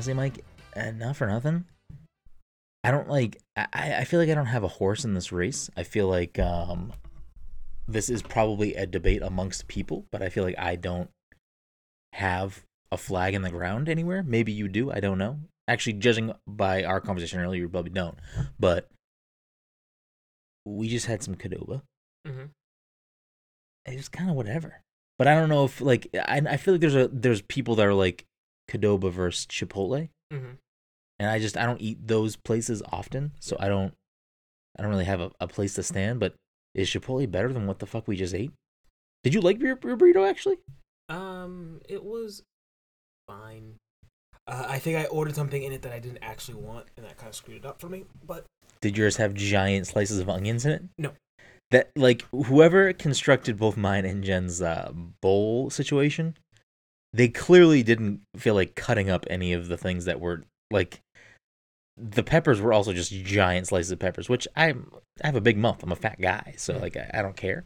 honestly, Mike, not for nothing. I don't like. I I feel like I don't have a horse in this race. I feel like um, this is probably a debate amongst people, but I feel like I don't have a flag in the ground anywhere. Maybe you do. I don't know. Actually, judging by our conversation earlier, you probably don't. But we just had some Qdoba. Mm-hmm. It's just kind of whatever. But I don't know if like I I feel like there's a there's people that are like Qdoba versus Chipotle, Mm-hmm. and I just I don't eat those places often, so I don't I don't really have a, a place to stand. But is Chipotle better than what the fuck we just ate? Did you like your, your burrito actually? Um, it was fine. Uh, I think I ordered something in it that I didn't actually want, and that kind of screwed it up for me. But Did yours have giant slices of onions in it? No. That like whoever constructed both mine and Jen's uh, bowl situation, they clearly didn't feel like cutting up any of the things that were like. The peppers were also just giant slices of peppers, which I'm I have a big mouth. I'm a fat guy, so like I, I don't care.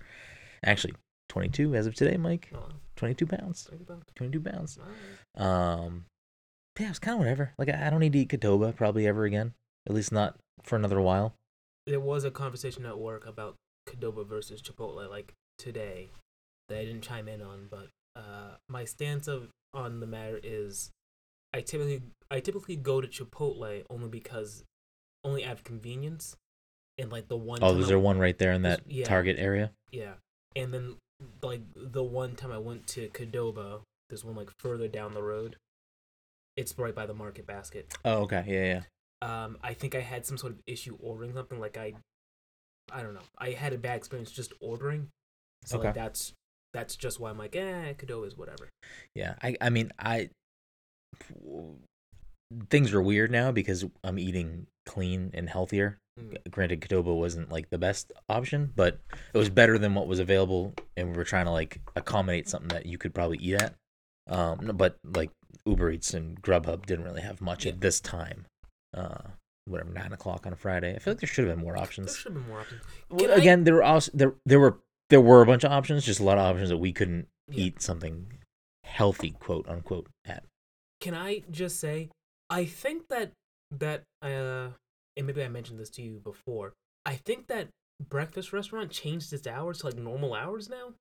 Actually, 22 as of today, Mike. uh, 22 pounds. 22 pounds. Um, yeah, it's kind of whatever. Like I, I don't need to eat Qdoba probably ever again. At least not for another while. There was a conversation at work about Qdoba versus Chipotle, like today, that I didn't chime in on. But uh, my stance of on the matter is, I typically I typically go to Chipotle only because only out of convenience, and like the one. Oh, is there one right there in that Yeah. Target area? Yeah, and then like the one time I went to Qdoba, there's one like further down the road. It's right by the market basket. Oh, okay. Yeah, yeah. Um, I think I had some sort of issue ordering something. Like I, I don't know. I had a bad experience just ordering. So like Okay. that's that's just why I'm like, eh, Qdoba is whatever. Yeah. I I mean, I things are weird now because I'm eating clean and healthier. Mm. Granted, Qdoba wasn't like the best option, but it was better than what was available, and we were trying to like accommodate something that you could probably eat at. Um, but like Uber Eats and Grubhub didn't really have much Yeah. at this time. Uh, whatever, nine o'clock on a Friday. I feel like there should have been more options. There should have been more options. Well, Can I- again, there were also there there were there were a bunch of options, just a lot of options that we couldn't Yeah. eat something healthy, quote unquote, at. Can I just say, I think that that uh, and maybe I mentioned this to you before. I think that breakfast restaurant changed its hours to like normal hours now.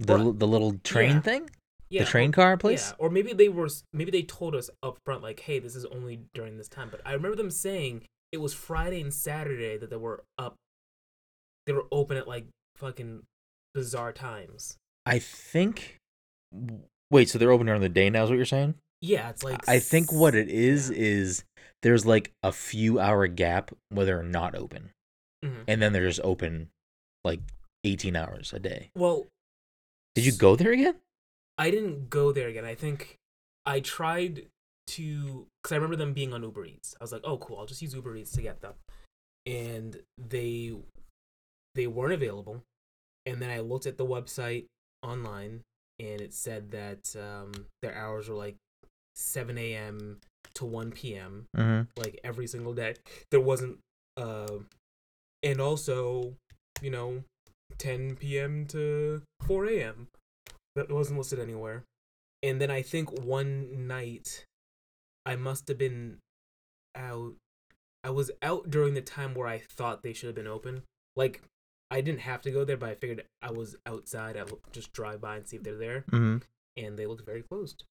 The Or- the little train yeah. thing, Yeah, the train car place. Yeah, or maybe they were maybe they told us up front like, "Hey, this is only during this time." But I remember them saying it was Friday and Saturday that they were up. They were open at like fucking bizarre times. I think. Wait, so they're open during the day now? Is what you're saying? Yeah, it's like I think what it is yeah. is there's like a few hour gap where they're not open, Mhm. and then they're just open like 18 hours a day. Well, Did you go there again? I didn't go there again. I think I tried to because I remember them being on Uber Eats. I was like, "Oh, cool! I'll just use Uber Eats to get them," and they they weren't available. And then I looked at the website online, and it said that um, their hours were like 7 a.m. to 1 p.m. Mm-hmm. like every single day. There wasn't, uh, and also, you know, 10 p.m. to 4 a.m. That wasn't listed anywhere. And then I think one night, I must have been out. I was out during the time where I thought they should have been open. Like, I didn't have to go there, but I figured I was outside. I'll just drive by and see if they're there. Mm-hmm. And they looked very closed.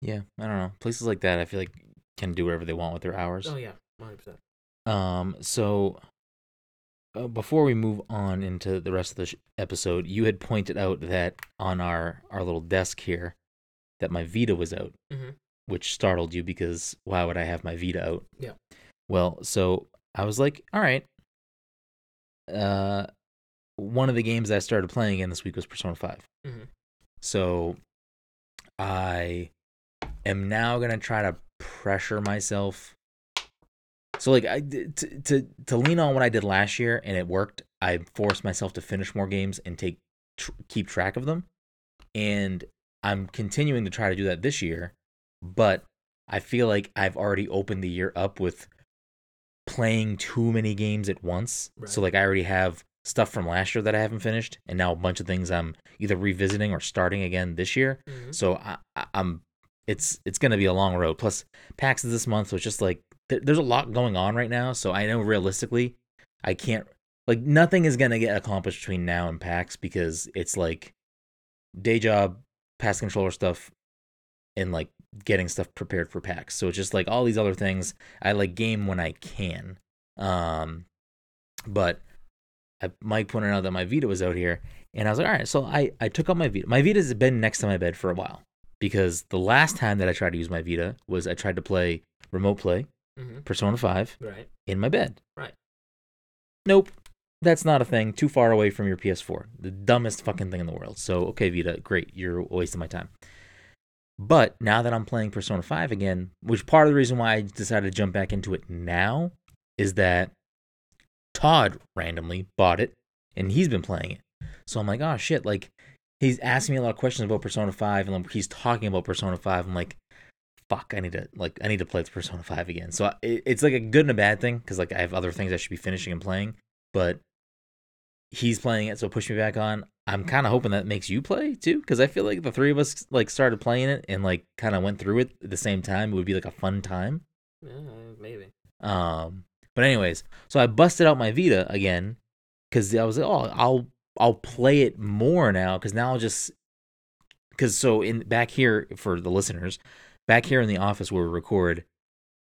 Yeah, I don't know. Places like that, I feel like can do whatever they want with their hours. Oh, yeah, 100%. Um, so uh, before we move on into the rest of the sh- episode, you had pointed out that on our our little desk here that my Vita was out, Mhm. which startled you because why would I have my Vita out? Yeah. Well, so I was like, all right. Uh, one of the games I started playing again this week was Persona 5 Mhm. So I am now gonna try to pressure myself. So like I to to to lean on what I did last year and it worked. I forced myself to finish more games and take tr- keep track of them, and I'm continuing to try to do that this year. But I feel like I've already opened the year up with playing too many games at once. So like I already have stuff from last year that I haven't finished, and now a bunch of things I'm either revisiting or starting again this year. Mhm. So I, I'm it's it's gonna be a long road. Plus, PAX is this month, so it's just like there, there's a lot going on right now. So I know realistically, I can't like nothing is gonna get accomplished between now and PAX because it's like day job, pass controller stuff, and like getting stuff prepared for PAX. So it's just like all these other things. I like game when I can. Um, but I, Mike pointed out that my Vita was out here, and I was like, all right. So I I took out my Vita. My Vita's been next to my bed for a while because the last time that I tried to use my Vita was I tried to play remote play Mhm. Persona Five Right. in my bed. Right. Nope. That's not a thing. Too far away from your PS4. The dumbest fucking thing in the world. So, okay, Vita, great. You're wasting my time. But now that I'm playing Persona 5 again, which part of the reason why I decided to jump back into it now is that Todd randomly bought it and he's been playing it. So I'm like, oh shit, like he's asking me a lot of questions about Persona 5 and he's talking about Persona 5. I'm like, fuck, I need to like I need to play Persona 5 again. So it, it's like a good and a bad thing because like I have other things I should be finishing and playing, but he's playing it, so push me back on. I'm kind of hoping that makes you play too, because I feel like the three of us like started playing it and like kind of went through it at the same time. It would be like a fun time. Yeah, maybe. Um, but anyways, so I busted out my Vita again because I was like, oh, I'll I'll play it more now because now I'll just because so in back here for the listeners, back here in the office where we record,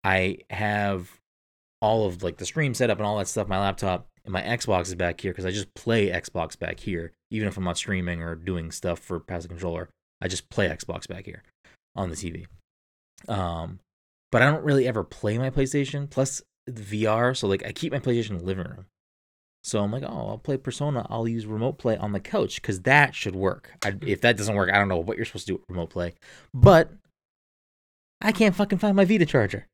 I have all of like the stream setup and all that stuff. My laptop and my Xbox is back here because I just play Xbox back here, even if I'm not streaming or doing stuff for Pass the Controller. I just play Xbox back here on the TV. Um, but I don't really ever play my PlayStation. Plus the VR, so like I keep my PlayStation in the living room. So I'm like, oh, I'll play Persona. I'll use remote play on the couch because that should work. I, if that doesn't work, I don't know what you're supposed to do with remote play. But I can't fucking find my Vita charger,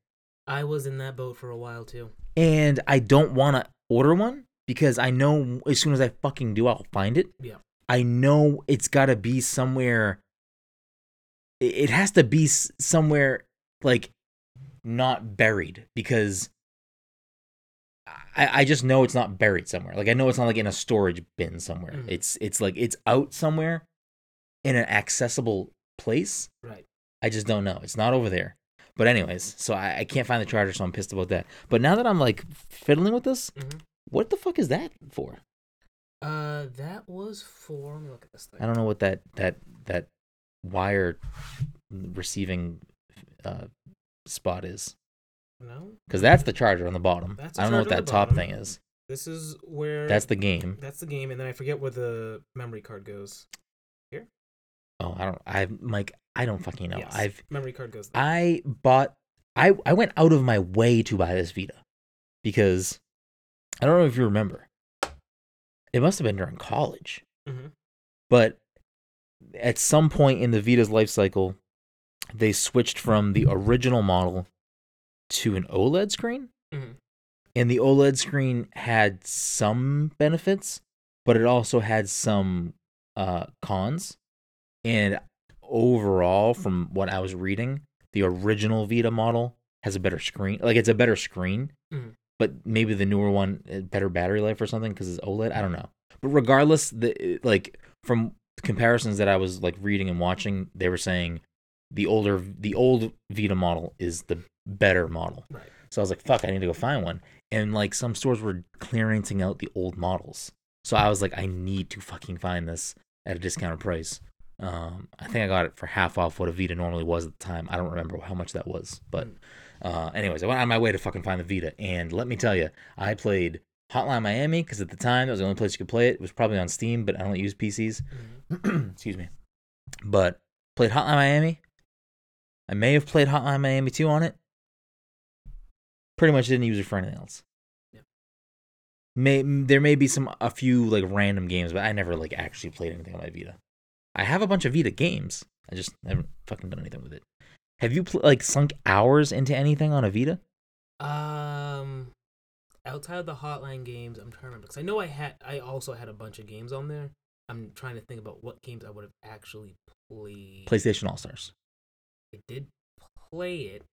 I was in that boat for a while too. and I don't want to order one because I know as soon as I fucking do, I'll find it. Yeah. I know it's got to be somewhere. It has to be somewhere like not buried because I, I just know it's not buried somewhere. Like I know it's not like in a storage bin somewhere. Mhm. It's it's like it's out somewhere in an accessible place. Right. I just don't know. It's not over there. But anyways, so I, I can't find the charger, so I'm pissed about that. But now that I'm like fiddling with this, Mhm. What the fuck is that for? Uh, that was for. Let me look at this thing. I don't know what that that that wire receiving uh, spot is No, because that's the charger on the bottom. That's I don't know what that top bottom. thing is. this is where. That's the game. That's the game, and then I forget where the memory card goes. Here. Oh, I don't. I Mike. I don't fucking know. Yes, I've memory card goes. There. I bought. I I went out of my way to buy this Vita because I don't know if you remember. It must have been during college, Mhm. but at some point in the Vita's life cycle, they switched from the original model to an OLED screen. Mhm. And the OLED screen had some benefits, but it also had some uh, cons. And overall, from what I was reading, the original Vita model has a better screen. Like it's a better screen, Mhm. But maybe the newer one uh, better battery life or something because it's OLED. I don't know. But regardless, the like from comparisons that I was like reading and watching, they were saying the older the old Vita model is the better model. Right. So I was like, fuck, I need to go find one. And like some stores were clearancing out the old models. So I was like, I need to fucking find this at a discounted price. Um, I think I got it for half off what a Vita normally was at the time. I don't remember how much that was, but uh, anyways, I went on my way to fucking find the Vita, and let me tell you, I played Hotline Miami because at the time that was the only place you could play it. It was probably on Steam, but I don't use PCs. Excuse me. But played Hotline Miami. I may have played Hotline Miami 2 on it. Pretty much didn't use it for anything else. May there may be some a few like random games, but I never like actually played anything on my Vita. I have a bunch of Vita games. I just haven't fucking done anything with it. Have you pl- like sunk hours into anything on a Vita? Um, outside of the Hotline games, I'm trying to remember because I know I had. I also had a bunch of games on there. I'm trying to think about what games I would have actually played. PlayStation All Stars. I did play it.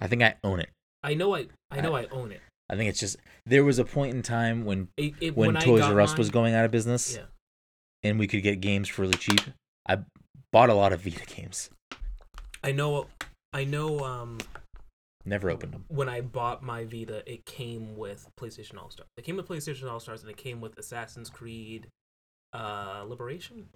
I think I own it. I know I. I know I, own it. I think it's just there was a point in time when it, it when, I Toys R Us was going out of business Yeah. and we could get games for really cheap. I bought a lot of Vita games. I know. I know. Um, Never opened them. when I bought my Vita, it came with PlayStation All Stars. It came with PlayStation All Stars, and it came with Assassin's Creed, uh, Liberation.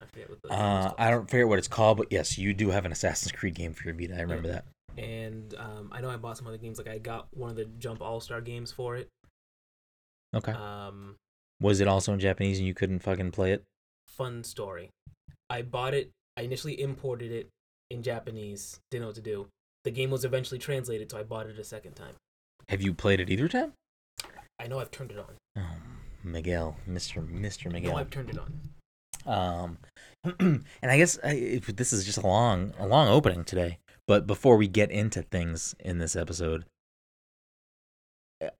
I forget what the Uh. I don't forget what it's called, but yes, you do have an Assassin's Creed game for your Vita. I remember that. And um, I know I bought some other games. Like I got one of the Jump All Star games for it. Okay. Um, Was it also in Japanese and you couldn't fucking play it? fun story. I bought it. I initially imported it in Japanese. Didn't know what to do. The game was eventually translated, so I bought it a second time. Have you played it either time? I know I've turned it on. Oh, Miguel, I know Miguel. I've turned it on. Um, and I guess I, if this is just a long, a long opening today. But before we get into things in this episode, uh,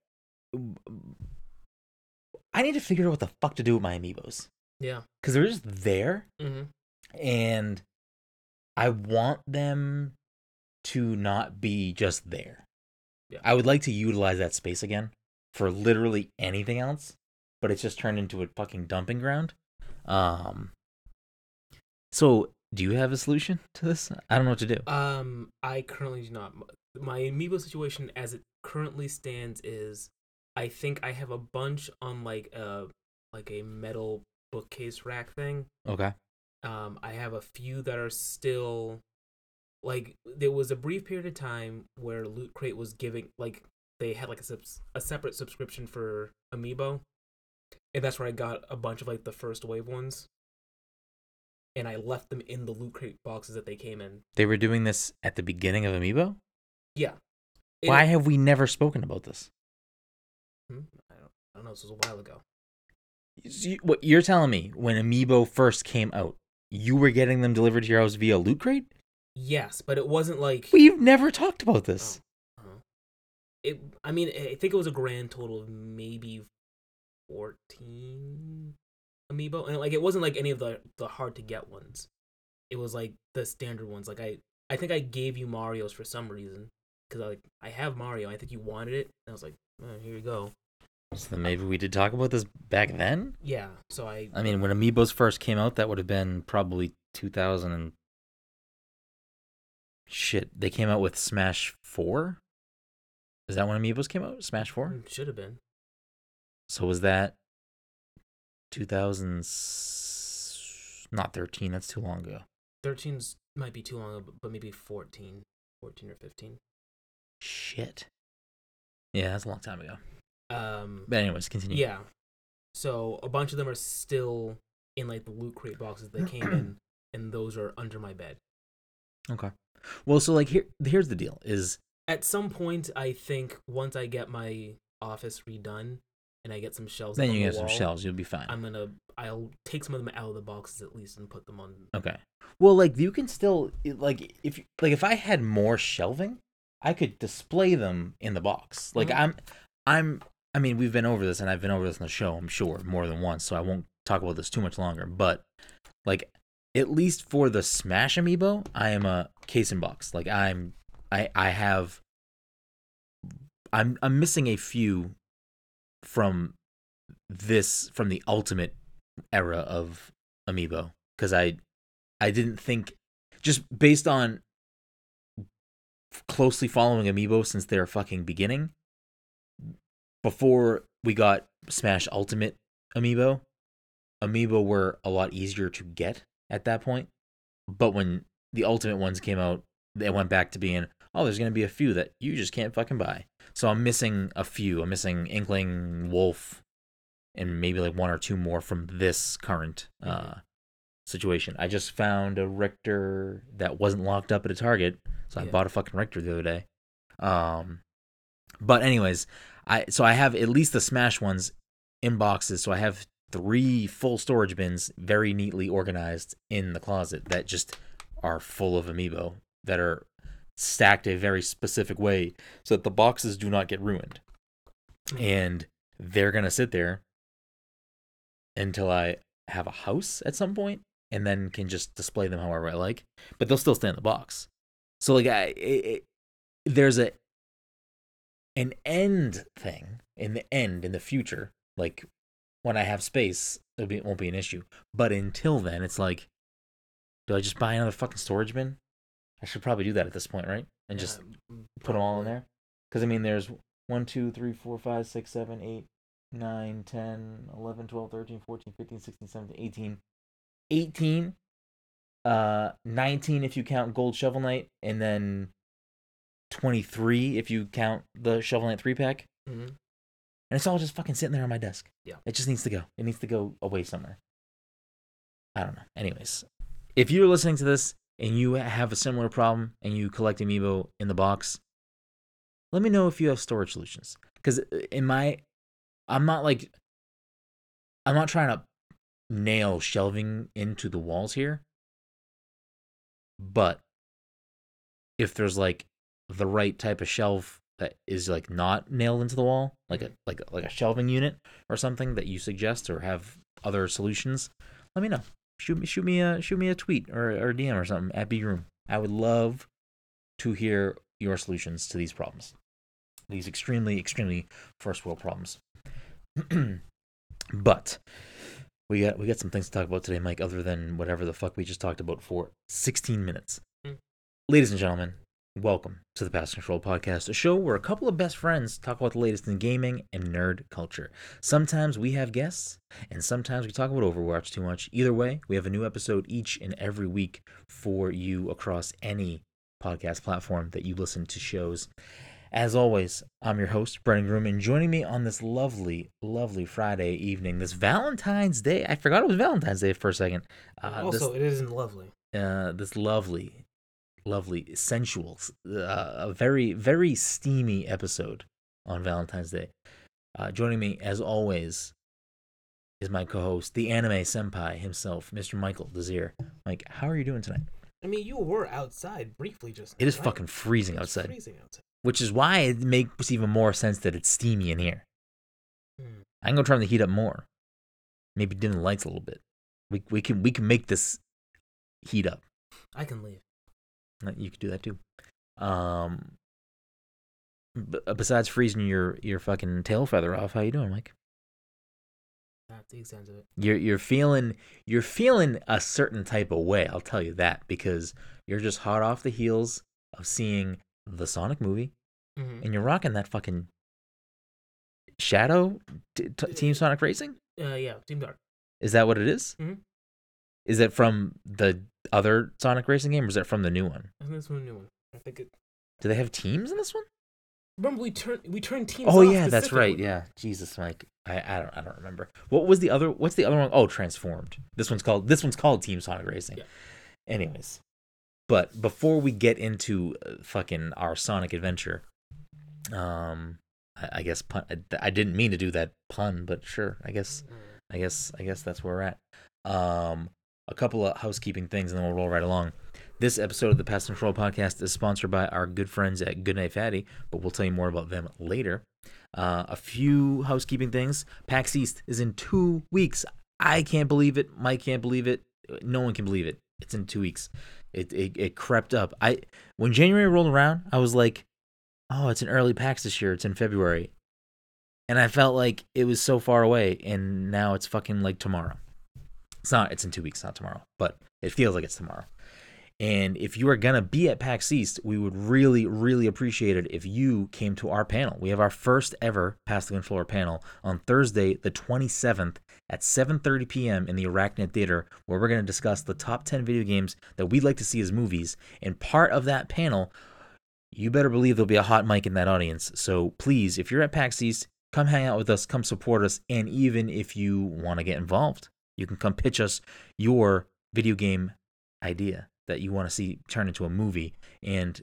I need to figure out what the fuck to do with my amiibos Yeah. because they're just there, Mm-hmm. And I want them to not be just there. Yeah. I would like to utilize that space again for literally anything else, but it's just turned into a fucking dumping ground. Um so do you have a solution to this? I don't know what to do. Um, I currently do not. My amiibo situation, as it currently stands, is I think I have a bunch on like a like a metal bookcase rack thing. Okay. Um, I have a few that are still like there was a brief period of time where Loot Crate was giving like they had like a subs- a separate subscription for amiibo, and that's where I got a bunch of like the first wave ones. And I left them in the Loot Crate boxes that they came in. They were doing this at the beginning of Amiibo? Yeah. It- Why have we never spoken about this? Hmm? I don't, I don't know. This was a while ago. You- What you're telling me when Amiibo first came out, you were getting them delivered to your house via Loot Crate? Yes, but it wasn't like We've never talked about this. uh-huh. it. I mean, I think it was a grand total of maybe fourteen amiibo, and like it wasn't like any of the the hard to get ones. It was like the standard ones. Like I, I think I gave you Mario's for some reason because I like I have Mario. I think you wanted it, and I was like, oh, here you go. So then maybe we did talk about this back then. Yeah. So I I mean, when Amiibos first came out, that would have been probably 2000 and shit. They came out with Smash Four. Is that when Amiibos came out? Smash Four. Mm, should have been. So was that 2000? Not 13. That's too long ago. 13's might be too long, but maybe 14, 14 or 15. Shit. Yeah, that's a long time ago. Um, But anyways, continue. yeah. So a bunch of them are still in like the loot crate boxes they came in, and those are under my bed. Okay. Well, so like here, here's the deal: is At some point, I think once I get my office redone and I get some shelves, then you on get the some shelves, you'll be fine. I'm gonna I'll take some of them out of the boxes at least and put them on. Okay. Well, like you can still like if like if I had more shelving, I could display them in the box. Like Mhm. I'm I'm I mean, we've been over this and I've been over this in the show, I'm sure, more than once, so I won't talk about this too much longer, but like at least for the Smash amiibo, I am a case in box. Like I'm I I have I'm I'm missing a few from this from the ultimate era of amiibo because I I didn't think just based on closely following amiibo since their fucking beginning before we got Smash Ultimate amiibo amiibo were a lot easier to get at that point but when the ultimate ones came out they went back to being oh there's going to be a few that you just can't fucking buy so I'm missing a few I'm missing Inkling Wolf and maybe like one or two more from this current uh situation. I just found a Richter that wasn't locked up at a Target, so I Yeah. bought a fucking Richter the other day. Um, but anyways, I so I have at least the Smash ones in boxes, so I have three full storage bins, very neatly organized in the closet that just are full of amiibo that are stacked a very specific way so that the boxes do not get ruined mm. and they're gonna sit there until I have a house at some point, and then can just display them however I like. But they'll still stay in the box. So like, I it, it, there's a an end thing in the end in the future. Like when I have space, it'll be, it won't be an issue. But until then, it's like, do I just buy another fucking storage bin I should probably do that at this point, right? And just put them all in there. Because I mean, there's 1, 2, 3, 4, 5, 6, 7, 8, 9, 10, 11, 12, 13, 14, 15, 16, 17, 18. 18, uh, 19 if you count Gold Shovel Knight, and then 23 if you count the Shovel Knight 3 pack. hmm And it's all just fucking sitting there on my desk. Yeah. It just needs to go. It needs to go away somewhere. I don't know. Anyways, if you're listening to this and you have a similar problem and you collect amiibo in the box, let me know if you have storage solutions. Because in my, I'm not like, I'm not trying to nail shelving into the walls here. But if there's like the right type of shelf that is like not nailed into the wall, like a like a, like a shelving unit or something that you suggest or have other solutions, let me know. Shoot me shoot me a shoot me a tweet or or a DM or something at B Room. I would love to hear your solutions to these problems. These extremely extremely first world problems. but we got we got some things to talk about today, Mike, other than whatever the fuck we just talked about for 16 minutes. Mm. Ladies and gentlemen, welcome to the Pass Control Podcast, a show where a couple of best friends talk about the latest in gaming and nerd culture. Sometimes we have guests, and sometimes we talk about Overwatch too much. Either way, we have a new episode each and every week for you across any podcast platform that you listen to shows. As always, I'm your host, Brennan Groom, and joining me on this lovely, lovely Friday evening, this Valentine's Day. I forgot it was Valentine's Day for a second. Uh, also, it isn't lovely. uh, this lovely, lovely, sensual, uh, a very, very steamy episode on Valentine's Day. Uh, joining me, as always, is my co-host, the anime senpai himself, Mr. Michael Desir. Mike, how are you doing tonight? I mean, you were outside briefly just. It is now, right? fucking freezing It's outside. Freezing outside. which is why it makes even more sense that it's steamy in here. Hmm. I'm gonna turn the heat up more. Maybe dim the lights a little bit. We we can we can make this heat up. I can leave. You could do that too. Um. b- uh, besides freezing your your fucking tail feather off, how you doing, Mike? That's the extent of it. You're you're feeling you're feeling a certain type of way. I'll tell you that because you're just hot off the heels of seeing the Sonic movie, Mm-hmm. and you're rocking that fucking Shadow t- t- Team Sonic Racing. Uh, yeah, Team Dark. Is that what it is? Mhm. Is it from the other Sonic Racing game, or is it from the new one? I think this one a new one. I think it. Do they have teams in this one? Remember, we turned we turned teams. Oh yeah, that's right. Yeah, Jesus, Mike. I, I don't I don't remember. What was the other? What's the other one? Oh, Transformed. This one's called this one's called Team Sonic Racing. Yeah. Anyways, but before we get into uh, fucking our Sonic adventure, um, I, I guess pun. I, I didn't mean to do that pun, but sure. I guess Mm. I guess I guess that's where we're at. Um, a couple of housekeeping things, and then we'll roll right along. This episode of the Past Control podcast is sponsored by our good friends at Goodnight Fatty, but we'll tell you more about them later. Uh, a few housekeeping things. PAX East is in two weeks. I can't believe it. Mike can't believe it. No one can believe it. It's in two weeks. It it, it crept up. I when January rolled around, I was like, "Oh, it's an early PAX this year. It's in February," and I felt like it was so far away. And now it's fucking like tomorrow. It's not. It's in two weeks, not tomorrow, but it feels like it's tomorrow. And if you are going to be at PAX East, we would really, really appreciate it if you came to our panel. We have our first ever Pass the Controller panel on Thursday, the 27th at 7.30 p.m. in the Arachnid Theater, where we're going to discuss the top 10 video games that we'd like to see as movies. And part of that panel, you better believe there'll be a hot mic in that audience. So please, if you're at PAX East, come hang out with us, come support us, and even if you want to get involved, you can come pitch us your video game idea that you want to see turn into a movie and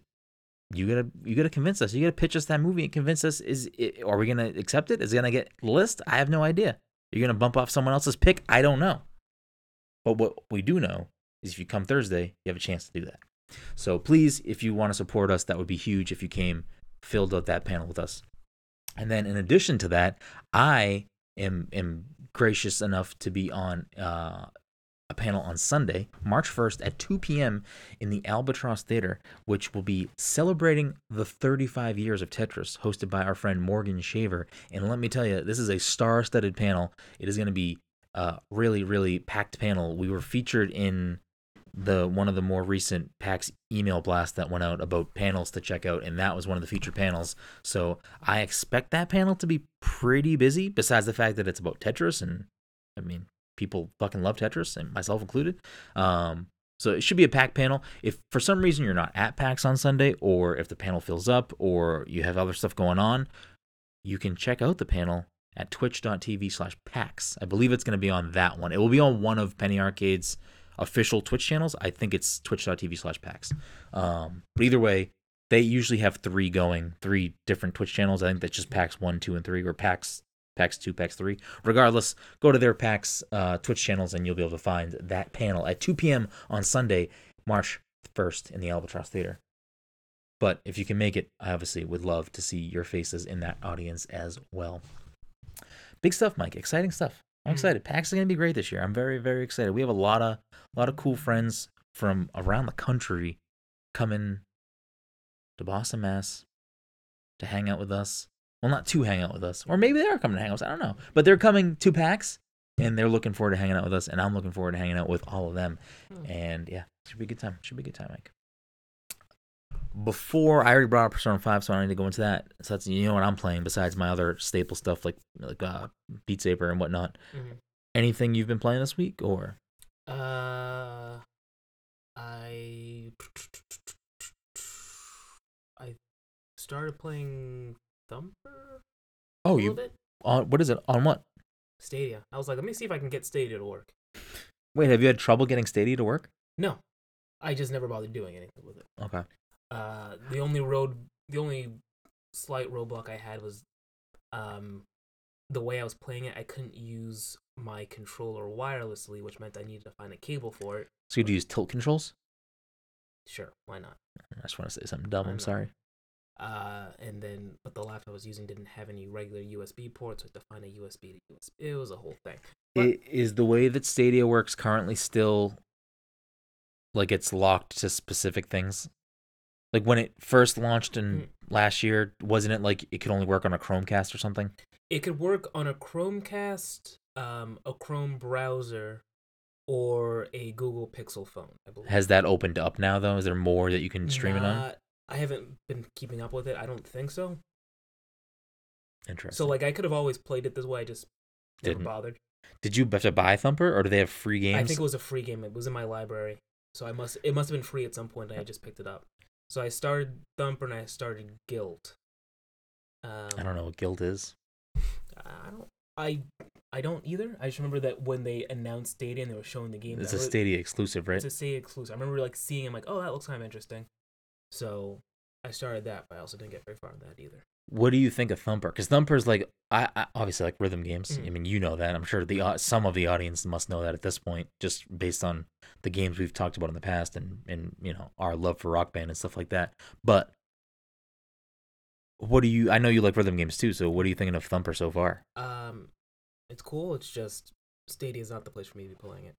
you gotta you gotta convince us. You gotta pitch us that movie and convince us is it, are we gonna accept it? Is it gonna get list? I have no idea. You're gonna bump off someone else's pick? I don't know. But what we do know is if you come thursday you have a chance to do that. So please if you want to support us that would be huge if you came filled out that panel with us. And then in addition to that i am am gracious enough to be on uh a panel on Sunday, March 1st at 2 p.m. in the Albatross Theater, which will be celebrating the 35 years of Tetris, hosted by our friend Morgan Shaver. And let me tell you, this is a star studded panel. It is going to be a really, really packed panel. We were featured in the one of the more recent PAX email blasts that went out about panels to check out, and that was one of the featured panels. So I expect that panel to be pretty busy. Besides the fact that it's about Tetris, and I mean, people fucking love Tetris, and myself included. Um, so it should be a pack panel. If for some reason you're not at PAX on Sunday, or if the panel fills up, or you have other stuff going on, you can check out the panel at twitch.tv slash PAX. I believe it's going to be on that one. It will be on one of Penny Arcade's official Twitch channels. I think it's twitch.tv slash PAX. Um, but either way, they usually have three going, three different Twitch channels. I think that's just PAX 1, 2, and 3, or PAX PAX 2, PAX 3. Regardless, go to their PAX uh, Twitch channels and you'll be able to find that panel at 2 p.m. on Sunday, March 1st in the Albatross Theater. But if you can make it, I obviously would love to see your faces in that audience as well. Big stuff, Mike. Exciting stuff. I'm Mm. excited. PAX is gonna be great this year. I'm very, very excited. We have a lot of, a lot of cool friends from around the country coming to Boston, Mass, to hang out with us. Well, not to hang out with us, or maybe they are coming to hang out with us. I don't know, but they're coming to PAX, and they're looking forward to hanging out with us, and I'm looking forward to hanging out with all of them. Hmm. And yeah, it should be a good time. Should be a good time, Mike. Before I already brought up Persona Five, so I don't need to go into that. So that's you know what I'm playing besides my other staple stuff like like uh, Beat Saber and whatnot. Mhm. Anything you've been playing this week, or Uh, I I started playing Thumper oh you bit. on what is it on what? Stadia. I was like, let me see if I can get Stadia to work. Wait, have you had trouble getting Stadia to work? No, I just never bothered doing anything with it. Okay. Uh, the only road, the only slight roadblock I had was, um, the way I was playing it. I couldn't use my controller wirelessly, which meant I needed to find a cable for it. So you use tilt controls? Sure, why not? I just want to say something dumb. I I'm sorry. Uh, and then, but the laptop I was using didn't have any regular USB ports, so I had to find a USB to USB. It was a whole thing. But- I- Is the way that Stadia works currently still like it's locked to specific things? Like when it first launched in Mm. last year, wasn't it like it could only work on a Chromecast or something? It could work on a Chromecast, um, a Chrome browser, or a Google Pixel phone. I believe. Has that opened up now though? Is there more that you can stream it on? I haven't been keeping up with it. I don't think so. Interesting. So like I could have always played it this way. I just never Didn't. bothered. Did you have to buy Thumper or do they have free games? I think it was a free game. It was in my library, so I must. It must have been free at some point. And I just picked it up. So I started Thumper and I started Gylt. Um, I don't know what Gylt is. I don't. I. I don't either. I just remember that when they announced Stadia and they were showing the game. It's a Stadia exclusive, right? It's a Stadia exclusive. I remember like seeing. I'm like, oh, that looks kind of interesting. So I started that, but I also didn't get very far in that either. What do you think of Thumper? Because Thumper is like, I, I obviously like rhythm games. I Mhm. mean, you know that. I'm sure the au- some of the audience must know that at this point, just based on the games we've talked about in the past and and you know our love for Rock Band and stuff like that. But what do you? I know you like rhythm games too. So what are you thinking of Thumper so far? Um, it's cool. It's just Stadia is not the place for me to be playing it.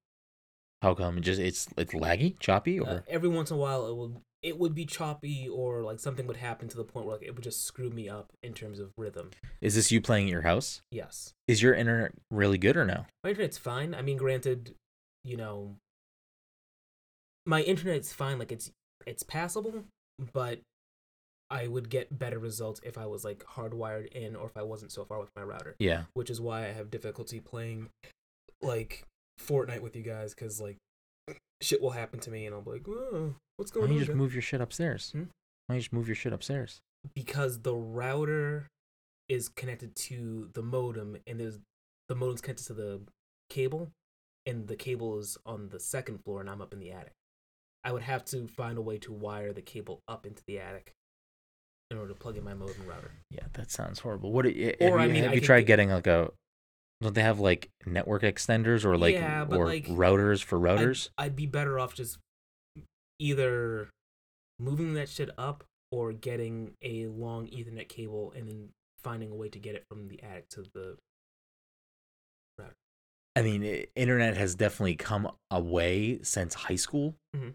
How come? It just it's it's laggy, choppy, or Uh, every once in a while, it will it would be choppy or like something would happen to the point where like it would just screw me up in terms of rhythm. is this you playing at your house? Yes, Is your internet really good or no? my internet's fine. I mean, granted, you know, my internet's fine. Like it's it's passable, but I would get better results if I was like hardwired in or if I wasn't so far with my router. Yeah. which is why I have difficulty playing like Fortnite with you guys because like shit will happen to me and I'll be like, Whoa, what's Why going don't you on? just guys?" move your shit upstairs? Hmm? Why don't you just move your shit upstairs? Because the router is connected to the modem and there's the modem's connected to the cable and the cable is on the second floor and I'm up in the attic. I would have to find a way to wire the cable up into the attic in order to plug in my modem router. Yeah, that sounds horrible. What? Have you, Or, I mean, have I you tried get- getting like a? Don't they have like network extenders or like Yeah, or like, routers for routers? I'd, I'd be better off just either moving that shit up or getting a long Ethernet cable and then finding a way to get it from the attic to the. Router. I mean, internet has definitely come away since high school. Mhm.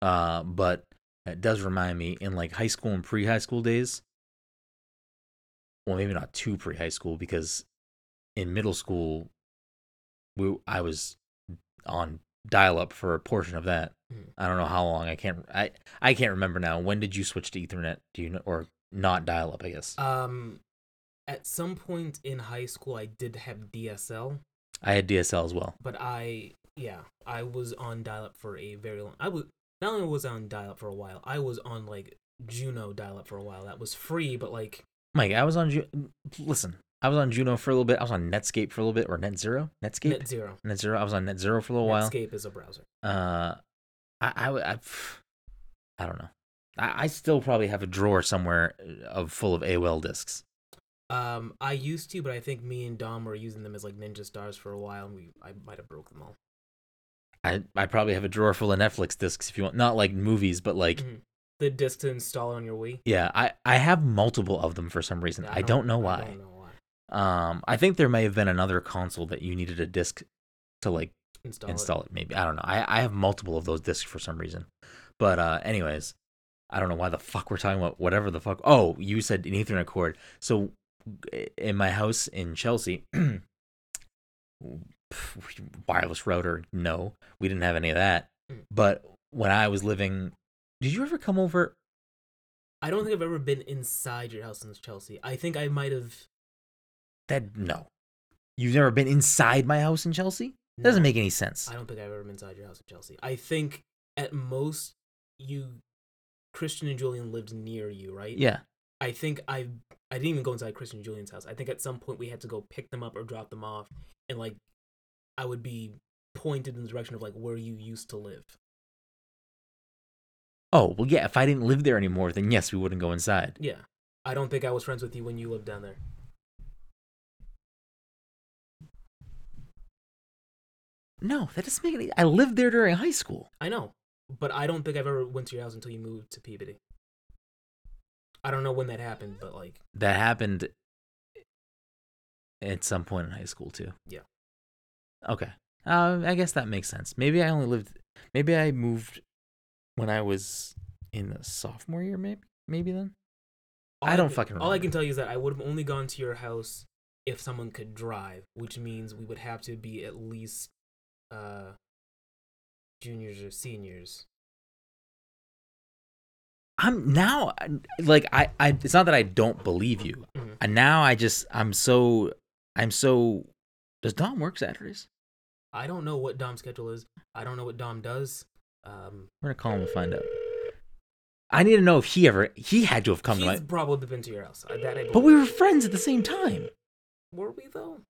Uh, but it does remind me in like high school and pre-high school days. Well, maybe not too pre-high school because in middle school, we I was on dial up for a portion of that. Mhm. I don't know how long. I can't. I I can't remember now. When did you switch to Ethernet? Do you know or not dial up? I guess Um, at some point in high school, I did have DSL, I had DSL as well. but I yeah, I was on dial up for a very long. I was not only was I on dial up for a while, I was on like Juno dial up for a while. That was free, but like Mike, I was on. Ju- Listen, I was on Juno for a little bit. I was on Netscape for a little bit, or Net Zero. Netscape. Net Zero. Net Zero. I was on Net Zero for a little while. Netscape is a browser. Uh, I, I, I, I don't know. I, I still probably have a drawer somewhere of full of AOL discs. Um, I used to, but I think me and Dom were using them as like Ninja Stars for a while, and we I might have broke them all. I, I probably have a drawer full of Netflix discs if you want, not like movies, but like, Mhm. The disc to install on your Wii. yeah, I, I have multiple of them for some reason. I don't know why. I don't know why. Um, I think there may have been another console that you needed a disc to like Install, install it. Maybe I don't know. I I have multiple of those discs for some reason. But uh, anyways, I don't know why the fuck we're talking about whatever the fuck. Oh, you said an Ethernet cord. So in my house in Chelsea, wireless router. No, we didn't have any of that. Mm. But when I was living, did you ever come over? I don't think I've ever been inside your house in Chelsea. I think I might have. That no, you've never been inside my house in Chelsea. That doesn't make any sense. I don't think I've ever been inside your house in Chelsea. I think at most you, Christian and Julian lived near you, right? Yeah. I think I I didn't even go inside Christian and Julian's house. I think at some point we had to go pick them up or drop them off, and like I would be pointed in the direction of like where you used to live. Oh well, yeah. If I didn't live there anymore, then yes, we wouldn't go inside. Yeah, I don't think I was friends with you when you lived down there. No, that doesn't make any. I lived there during high school. I know, but I don't think I've ever went to your house until you moved to Peabody. I don't know when that happened, but like That happened at some point in high school too. Yeah. Okay. Uh, I guess that makes sense. Maybe I only lived. Maybe I moved when I was in the sophomore year. Maybe. Maybe then. all I don't can- fucking Remember. All I can tell you is that I would have only gone to your house if someone could drive, which means we would have to be at least uh juniors or seniors. I'm now like I. I. It's not that I don't believe you. Mhm. And now I just. I'm so. I'm so. Does Dom work Saturdays? I don't know what Dom's schedule is. I don't know what Dom does. Um, We're gonna call him and find out. I need to know if he ever. He had to have come to he's my. probably been to your house. That I But we were friends at the same time. were we though?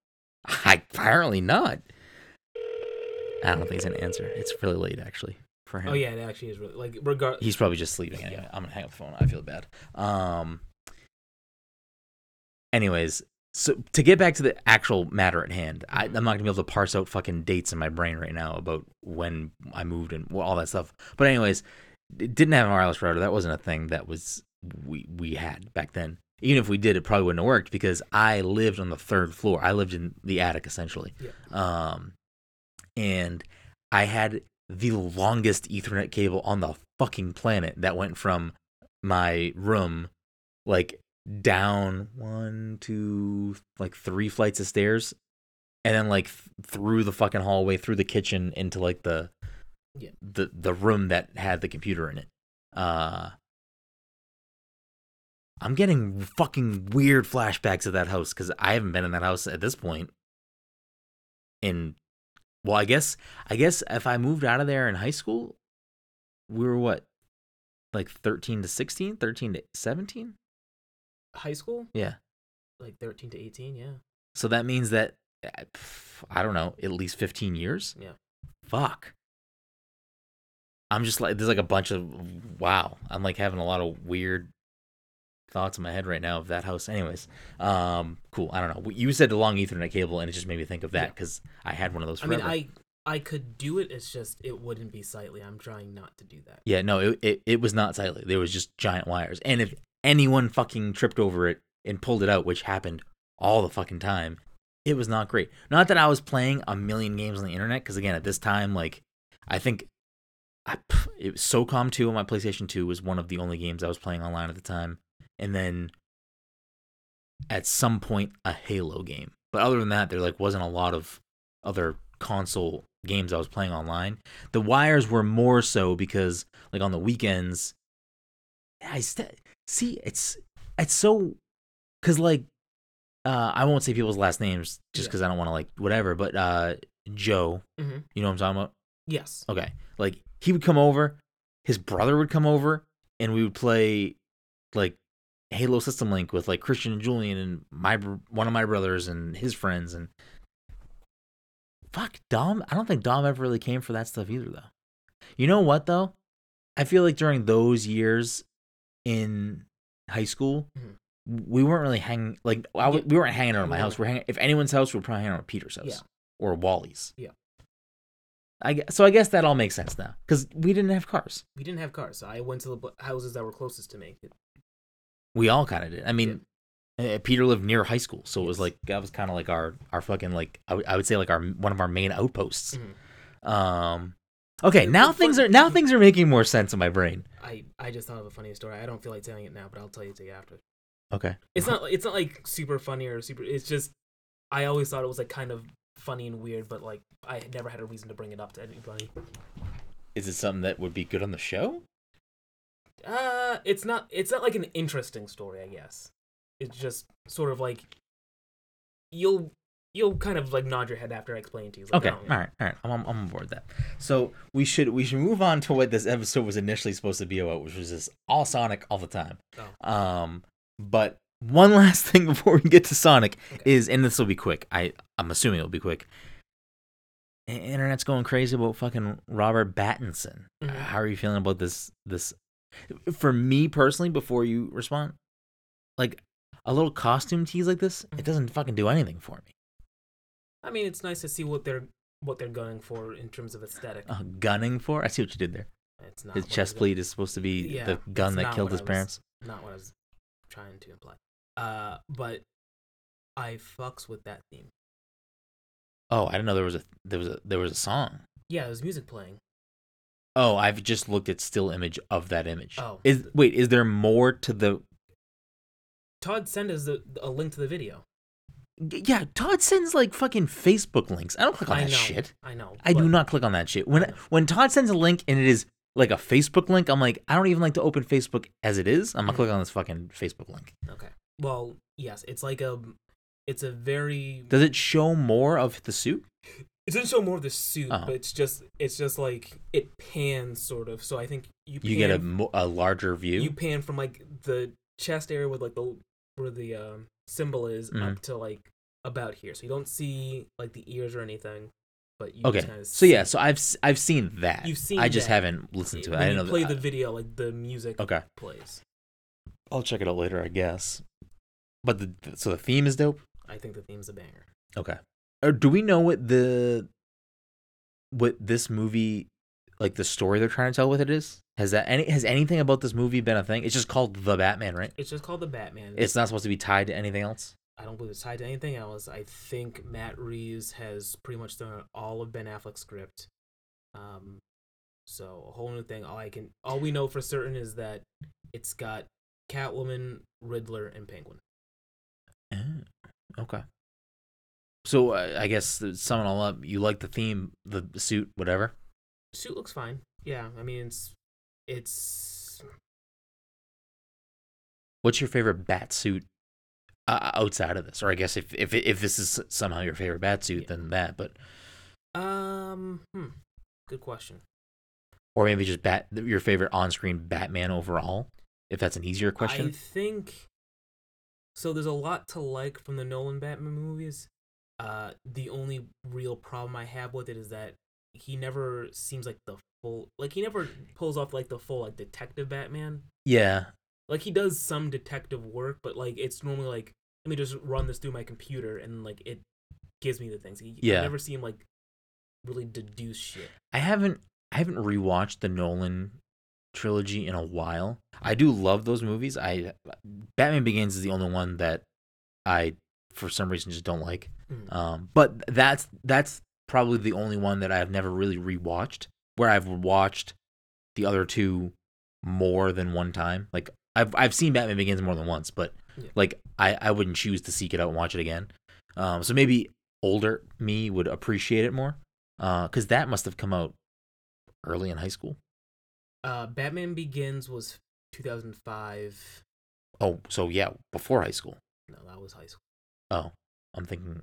I, apparently not. I don't think he's gonna answer. It's really late actually for him. Oh yeah, it actually is really like regard. He's probably just sleeping anyway. I'm gonna hang up the phone. I feel bad. Um. Anyways, so to get back to the actual matter at hand, I, I'm not gonna be able to parse out fucking dates in my brain right now about when I moved and well, all that stuff. But anyways, it didn't have a wireless router. That wasn't a thing that was we we had back then. Even if we did, it probably wouldn't have worked because I lived on the third floor. I lived in the attic essentially. Yeah. Um, and I had the longest Ethernet cable on the fucking planet that went from my room, like down one, two, like three flights of stairs, and then like th- through the fucking hallway, through the kitchen into like the Yeah. the the room that had the computer in it. Uh, I'm getting fucking weird flashbacks of that house because I haven't been in that house at this point in well, I guess I guess if I moved out of there in high school, we were what? Like 13 to 16, 13 to 17? High school, Yeah. like thirteen to eighteen. Yeah. So that means that uh, I don't know, at least 15 years? Yeah. Fuck. I'm just like there's like a bunch of wow. I'm like having a lot of weird thoughts in my head right now of that house. Anyways, um cool. I don't know. You said the long ethernet cable and it just made me think of that Yeah. cuz I had one of those I mean, I I could do it. It's just it wouldn't be sightly. I'm trying not to do that. Yeah, no, it, it it was not sightly. There was just giant wires. And if anyone fucking tripped over it and pulled it out, which happened all the fucking time, it was not great. Not that I was playing a million games on the internet, because again, at this time, like, I think I, it was SOCOM 2 on my PlayStation 2 was one of the only games I was playing online at the time. And then at some point, a Halo game. But other than that, there like wasn't a lot of other console games I was playing online. The wires were more so because like on the weekends, I st- see it's it's so because like uh I won't say people's last names just Yeah. because I don't want to like whatever, but uh Joe, Mm-hmm. you know what I'm talking about? Yes. Okay, like he would come over, his brother would come over, and we would play like Halo System Link with like Christian and Julian and my one of my brothers and his friends and fuck Dom. I don't think Dom ever really came for that stuff either though. You know what though? I feel like during those years in high school, Mhm. we weren't really hanging like I Yeah. we weren't hanging out at my house. We're hanging if anyone's house, we're probably hanging out at Peter's house Yeah. or Wally's. Yeah. I so I guess that all makes sense now because we didn't have cars. We didn't have cars, so I went to the houses that were closest to me. We all kind of did. I mean, uh, Peter lived near high school, so it was like that was kind of like our our fucking like I would- say like our one of our main outposts. Mhm. Um, okay, now things are now things are making more sense in my brain. I I just thought of a funny story. I don't feel like telling it now, but I'll tell you to you after. Okay, It's not it's not like super funny or super. It's just I always thought it was like kind of funny and weird, but like I never had a reason to bring it up to anybody. is it something that would be good on the show? Uh, it's not it's not like an interesting story, I guess. It's just sort of like you'll you'll kind of like nod your head after I explain to you. Like, Okay, oh, all right, all right. I'm, I'm I'm on board with that. So we should we should move on to what this episode was initially supposed to be about, which was just all Sonic all the time. Oh. Um, but one last thing before we get to Sonic Okay. is, and this will be quick. I I'm assuming it'll be quick. Internet's going crazy about fucking Robert Pattinson. Mhm. How are you feeling about this? This for me personally. Before you respond, like a little costume tease like this, it doesn't fucking do anything for me. I mean, it's nice to see what they're what they're gunning for in terms of aesthetic. Uh, gunning for? I see what you did there. It's not His chest plate is supposed to be Yeah, the gun that killed his was- parents. Not what I was trying to imply. Uh, but I fucks with that theme. Oh, I didn't know there was a there was a there was a song. Yeah, there was music playing. Oh, I've just looked at still image of that image. Oh. Is wait, is there more to the Todd sent us the, a link to the video. Yeah, Todd sends like fucking Facebook links. I don't click on I that know. shit. I know. I do not click on that shit. When when Todd sends a link and it is like a Facebook link, I'm like, I don't even like to open Facebook as it is. I'm gonna click mm-hmm. on this fucking Facebook link. Okay. Well, yes, it's like a, it's a very. Does it show more of the suit? It doesn't show more of the suit, Oh. but it's just, it's just like it pans sort of. So I think you pan, You get a, mo- a larger view. you pan from like the chest area with like the where the um, symbol is Mhm. up to like about here. So you don't see like the ears or anything, but you okay, just kind of so yeah, so I've s- I've seen that. You've seen I just that. haven't listened to it. when I you didn't know play that. the video, like the music Okay, plays. I'll check it out later, I guess. But the so the theme is dope. I think the theme's a banger. Okay. Or do we know what the what this movie like the story they're trying to tell with it is? Has that any has anything about this movie been a thing? It's just called The Batman, right? It's just called the Batman. It's not supposed to be tied to anything else. I don't believe it's tied to anything else. I think Matt Reeves has pretty much done all of Ben Affleck's script. Um, so a whole new thing. All I can, all we know for certain is that it's got Catwoman, Riddler, and Penguin. Oh, okay. So uh, I guess summing all up, you like the theme, the, the suit, whatever. Suit looks fine. Yeah, I mean it's it's What's your favorite bat suit uh, outside of this? Or I guess if if if this is somehow your favorite bat suit, Yeah. then that. But um hmm, good question. or maybe just bat your favorite on-screen Batman overall. If that's an easier question. I think so. There's a lot to like from the Nolan Batman movies. Uh, the only real problem I have with it is that he never seems like the full, like he never pulls off like the full like detective Batman. yeah, Like he does some detective work, but like it's normally like let me just run this through my computer and like it gives me the things. He, Yeah. I never see him like really deduce shit. I haven't I haven't rewatched the Nolan trilogy in a while. I do love those movies. I Batman Begins is the only one that I for some reason just don't like. Mhm. Um, but that's that's probably the only one that I've never really rewatched. Where I've watched the other two more than one time. Like I've I've seen Batman Begins more than once, but Yeah. like I I wouldn't choose to seek it out and watch it again. Um, so maybe older me would appreciate it more. Uh, because that must have come out early in high school. Uh, Batman Begins was 2005. Oh, so yeah, before high school. No, that was high school. Oh, I'm thinking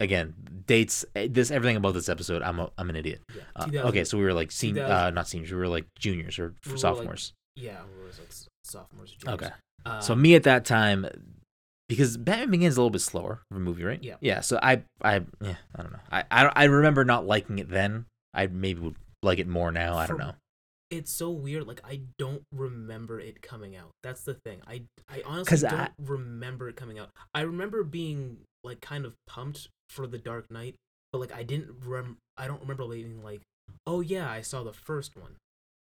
again dates. eh, This everything about this episode. I'm a, I'm an idiot. Yeah. Uh, okay, so we were like sen- 2000 uh, not seniors. We were like juniors or We were, like, sophomores. Yeah, we was like sophomores. Or juniors. okay. Uh, So me at that time, because Batman Begins is a little bit slower of a movie, right? Yeah. Yeah. So I, I, yeah, I don't know. I, I, I remember not liking it then. I maybe would like it more now. I don't know. It's so weird. Like I don't remember it coming out. That's the thing. I i honestly don't I- remember it coming out. I remember being like kind of pumped for the Dark Knight, but like I didn't rem. I don't remember being like, oh yeah, I saw the first one.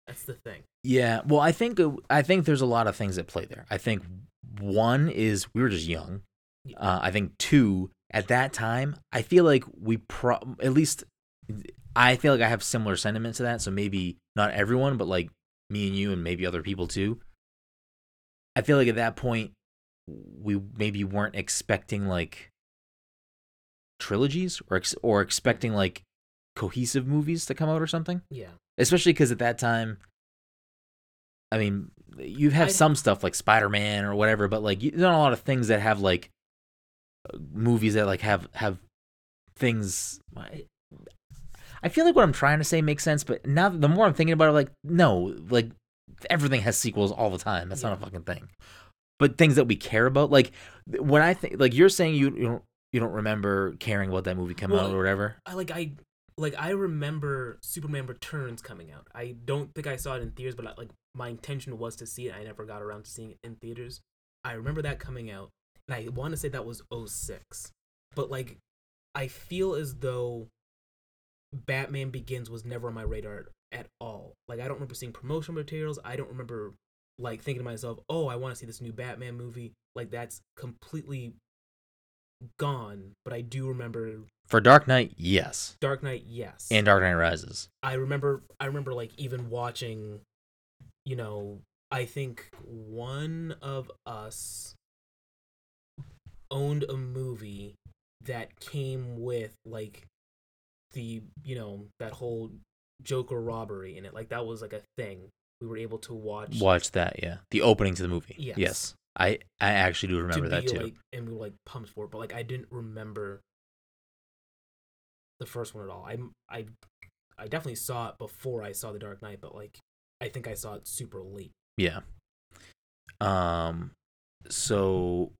That's the thing. Yeah. Well, I think uh, I think there's a lot of things at play there. I think one is we were just young. Yeah. Uh, I think two at that time, I feel like we pro at least I feel like I have similar sentiments to that. So maybe not everyone, but like me and you and maybe other people too. I feel like at that point we maybe weren't expecting like trilogies or ex- or expecting like cohesive movies to come out or something Yeah. especially because at that time i mean you have I- some stuff like spider-man or whatever but like you, there's not a lot of things that have like movies that like have have things i feel like what i'm trying to say makes sense but now the more i'm thinking about it like no like everything has sequels all the time that's not a fucking thing but things that we care about like when i think like you're saying you, you don't you don't remember caring about that movie come Well, out or whatever I like I like I remember Superman Returns coming out. I don't think I saw it in theaters, but I, like my intention was to see it. I never got around to seeing it in theaters. I remember that coming out, and I want to say that was 06. But like, I feel as though Batman Begins was never on my radar at all. Like, I don't remember seeing promotional materials. I don't remember like thinking to myself, "Oh, I want to see this new Batman movie." Like, that's completely gone. But I do remember for dark knight yes Dark Knight, yes. and dark knight rises I remember I remember like even watching you know, I think one of us owned a movie that came with like the, you know, that whole Joker robbery in it. Like that was like a thing. We were able to watch Watch that, yeah. The opening to the movie. Yes. yes. I I actually do to remember that be too. like and we were like pumped for it, but like I didn't remember the first one at all. I I I definitely saw it before I saw The Dark Knight, but like I think I saw it super late. yeah. Um so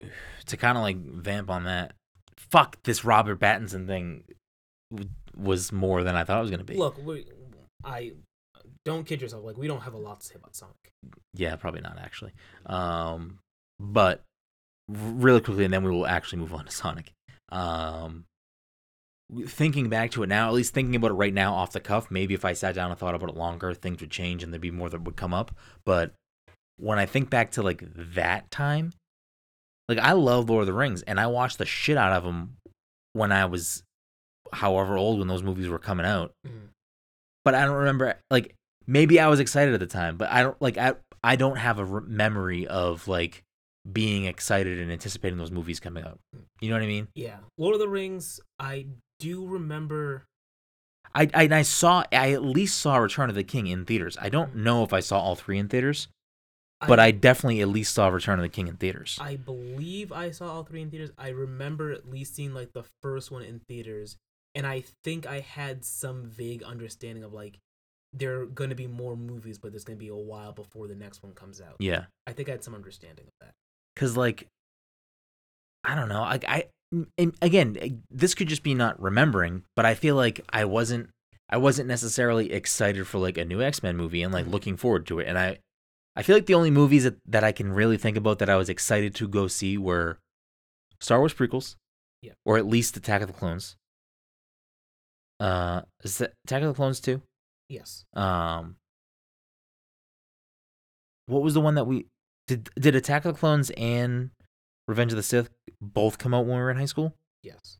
to kind of like vamp on that, fuck this Robert Pattinson thing was more than I thought it was going to be. Look, we, I don't kid yourself. Like we don't have a lot to say about Sonic. Yeah, probably not actually. Um, but really quickly, and then we will actually move on to Sonic. Um, thinking back to it now, at least thinking about it right now off the cuff, maybe if I sat down and thought about it longer, things would change and there'd be more that would come up. But when I think back to like that time, like I love Lord of the Rings, and I watched the shit out of them when I was however old when those movies were coming out Mhm. but I don't remember. Like maybe I was excited at the time, but I don't like I I don't have a re- memory of like being excited and anticipating those movies coming out. You know what I mean? Yeah, Lord of the Rings. I do remember. I I, I saw I at least saw Return of the King in theaters. I don't know if I saw all three in theaters, but I definitely at least saw Return of the King in theaters. I believe I saw all three in theaters. I remember at least seeing like the first one in theaters, and I think I had some vague understanding of like there are gonna be more movies, but there's gonna be a while before the next one comes out. yeah, I think I had some understanding of that. because like I don't know. Like I and again, eh, this could just be not remembering, but I feel like I wasn't I wasn't necessarily excited for like a new X Men movie and like looking forward to it. And I I feel like the only movies that, that I can really think about that I was excited to go see were Star Wars prequels, Yeah. or at least Attack of the Clones. Uh, is that Attack of the Clones too? Yes. Um, what was the one that we did? Did Attack of the Clones and Revenge of the Sith both come out when we were in high school? Yes.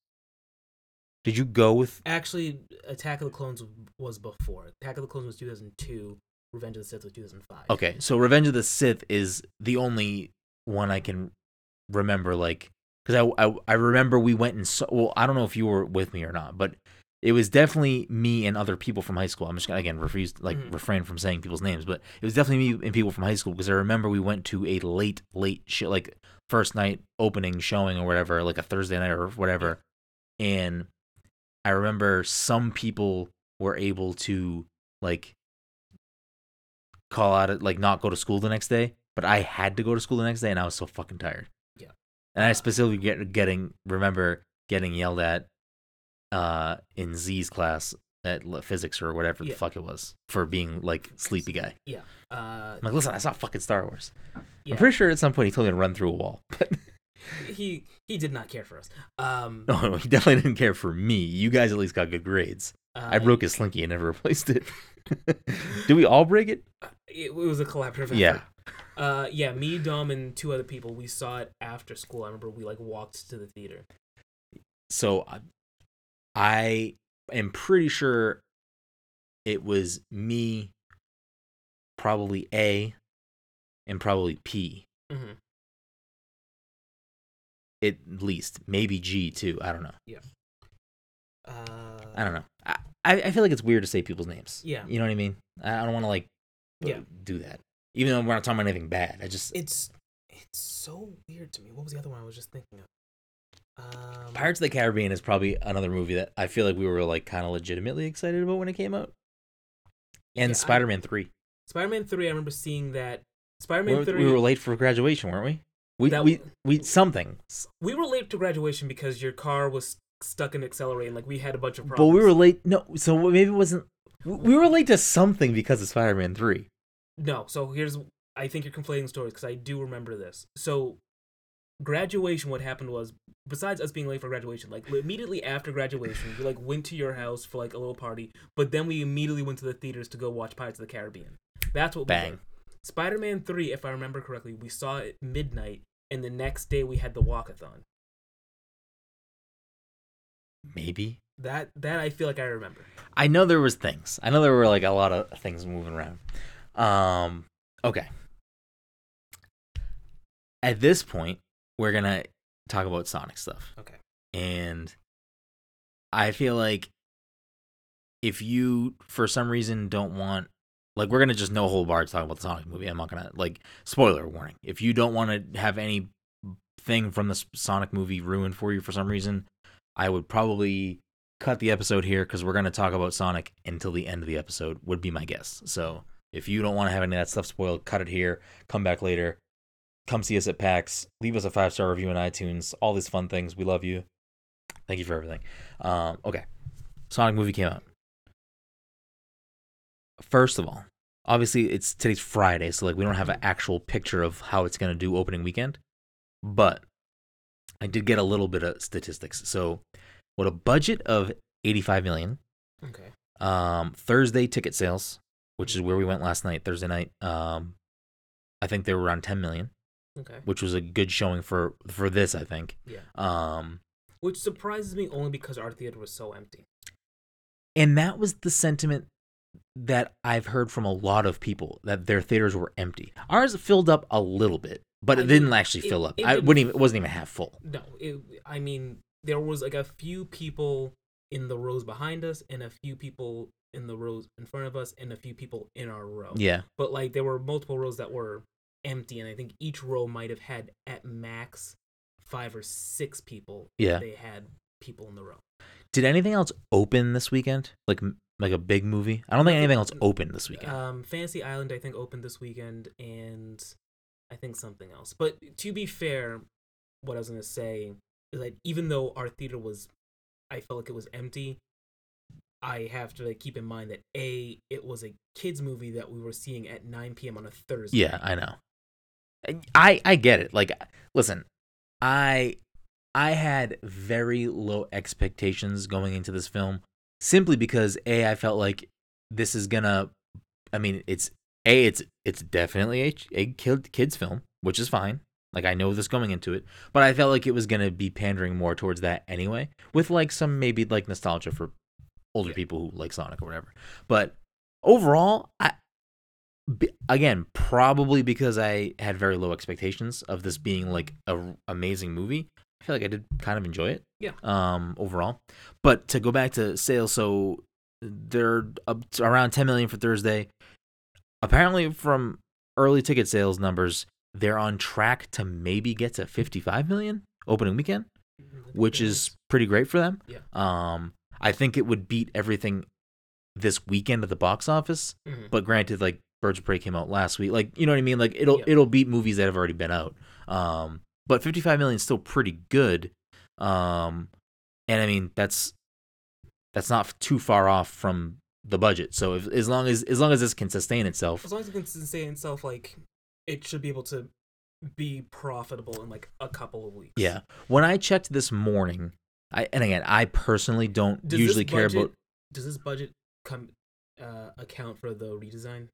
Did you go with? Actually, Attack of the Clones was before. Attack of the Clones was 2002. Revenge of the Sith was 2005. Okay, so Revenge of the Sith is the only one I can remember, like, because I, I I remember we went and saw. Well, I don't know if you were with me or not, but it was definitely me and other people from high school. I'm just gonna again refuse like Mhm. refrain from saying people's names, but it was definitely me and people from high school because I remember we went to a late late shit like first night opening showing or whatever, like a Thursday night or whatever, and I remember some people were able to like call out it like not go to school the next day, but I had to go to school the next day and I was so fucking tired. Yeah. And I specifically get getting remember getting yelled at uh in Z's class at physics or whatever Yeah. the fuck it was for being like sleepy guy. Yeah. Uh, I'm like, listen, I saw fucking Star Wars. yeah. I'm pretty sure at some point he told me to run through a wall. But he he did not care for us. Um, no, no, he definitely didn't care for me. You guys at least got good grades. I uh, broke his slinky and never replaced it. Did we all break it? It, was a collaborative effort. Yeah. Uh, yeah. Me, Dom, and two other people. We saw it after school. I remember we like walked to the theater. So I- I am pretty sure it was me, probably A, and probably P. hmm At least maybe G too. I don't know. Uh, I don't know. I I feel like it's weird to say people's names. Yeah. You know what I mean? I don't want to like Yeah. do that. Even though we're not talking about anything bad. I just It's it's so weird to me. What was the other one I was just thinking of? Um, Pirates of the Caribbean is probably another movie that I feel like we were like kind of legitimately excited about when it came out. And Yeah, Spider-Man 3. Spider-Man Three. I remember seeing that. Spider-Man were, Three. we were late for graduation, weren't we? We That- we we something. we were late to graduation because your car was stuck in accelerating. Like we had a bunch of problems. But we were late. No, so maybe it wasn't we- we were late to something because of Spider-Man 3. No, so here's I think you're conflating stories because I do remember this. So graduation, what happened was besides us being late for graduation, like immediately after graduation, we like went to your house for like a little party, but then we immediately went to the theaters to go watch Pirates of the Caribbean. That's what we Bang. did. Spider-Man Three, if I remember correctly, we saw it midnight, and the next day we had the walkathon. Maybe. That that I feel like I remember. I know there was things. I know there were like a lot of things moving around. Um okay. At this point, we're going to talk about Sonic stuff. Okay. And I feel like if you for some reason don't want like we're gonna just no hold barred talk about the Sonic movie. I'm not gonna like spoiler warning. If you don't want to have any thing from the Sonic movie ruined for you for some reason, I would probably cut the episode here because we're gonna talk about Sonic until the end of the episode. Would be my guess. So if you don't want to have any of that stuff spoiled, cut it here. Come back later. Come see us at PAX. Leave us a five star review on iTunes. All these fun things. We love you. Thank you for everything. Um, okay, Sonic movie came out. First of all, obviously it's today's Friday, so like we don't have an actual picture of how it's gonna do opening weekend, but I did get a little bit of statistics. So, with a budget of 85 million, Okay. um, Thursday ticket sales, which is where we went last night, Thursday night, um, I think they were around 10 million, Okay. which was a good showing for for this. I think. Yeah. Um, Which surprises me only because our theater was so empty. and that was the sentiment that I've heard from a lot of people that their theaters were empty. Ours filled up a little bit, but I it didn't actually it- fill up. it I wouldn't even. It wasn't even half full. No, it, I mean there was like a few people in the rows behind us, and a few people in the rows in front of us, and a few people in our row. Yeah. But like there were multiple rows that were empty, and I think each row might have had at max five or six people. Yeah. they had people in the row. Did anything else open this weekend? Like like a big movie? I don't think anything else opened this weekend. Um, Fantasy Island, I think, opened this weekend, and I think something else. But to be fair, what I was gonna say is that even though our theater was, I felt like it was empty. I have to like, keep in mind that a it was a kids movie that we were seeing at 9 p.m. on a Thursday. yeah, I know. I I get it. Like, listen, I I had very low expectations going into this film simply because a I felt like this is gonna. I mean, it's a it's it's definitely a, a kid kids film, which is fine. Like I know this going into it, but I felt like it was gonna be pandering more towards that anyway, with like some maybe like nostalgia for older Yeah. people who like Sonic or whatever. But overall, I b- again probably because I had very low expectations of this being like a r- amazing movie. I feel like I did kind of enjoy it. Yeah. Um, overall, but to go back to sales, so they're up to around 10 million for Thursday. Apparently, from early ticket sales numbers, they're on track to maybe get to 55 million opening weekend, which is pretty great for them. Yeah. Um, I think it would beat everything this weekend at the box office. Mhm. But granted, like Birds of Prey came out last week, like you know what I mean. Like it'll Yeah. it'll beat movies that have already been out. Um, but 55 million is still pretty good. Um, and I mean that's that's not too far off from the budget. So if, as long as as long as this can sustain itself, as long as it can sustain itself, like it should be able to be profitable in like a couple of weeks. yeah. When I checked this morning, I and again I personally don't Does usually care about. Does this budget come uh, account for the redesign?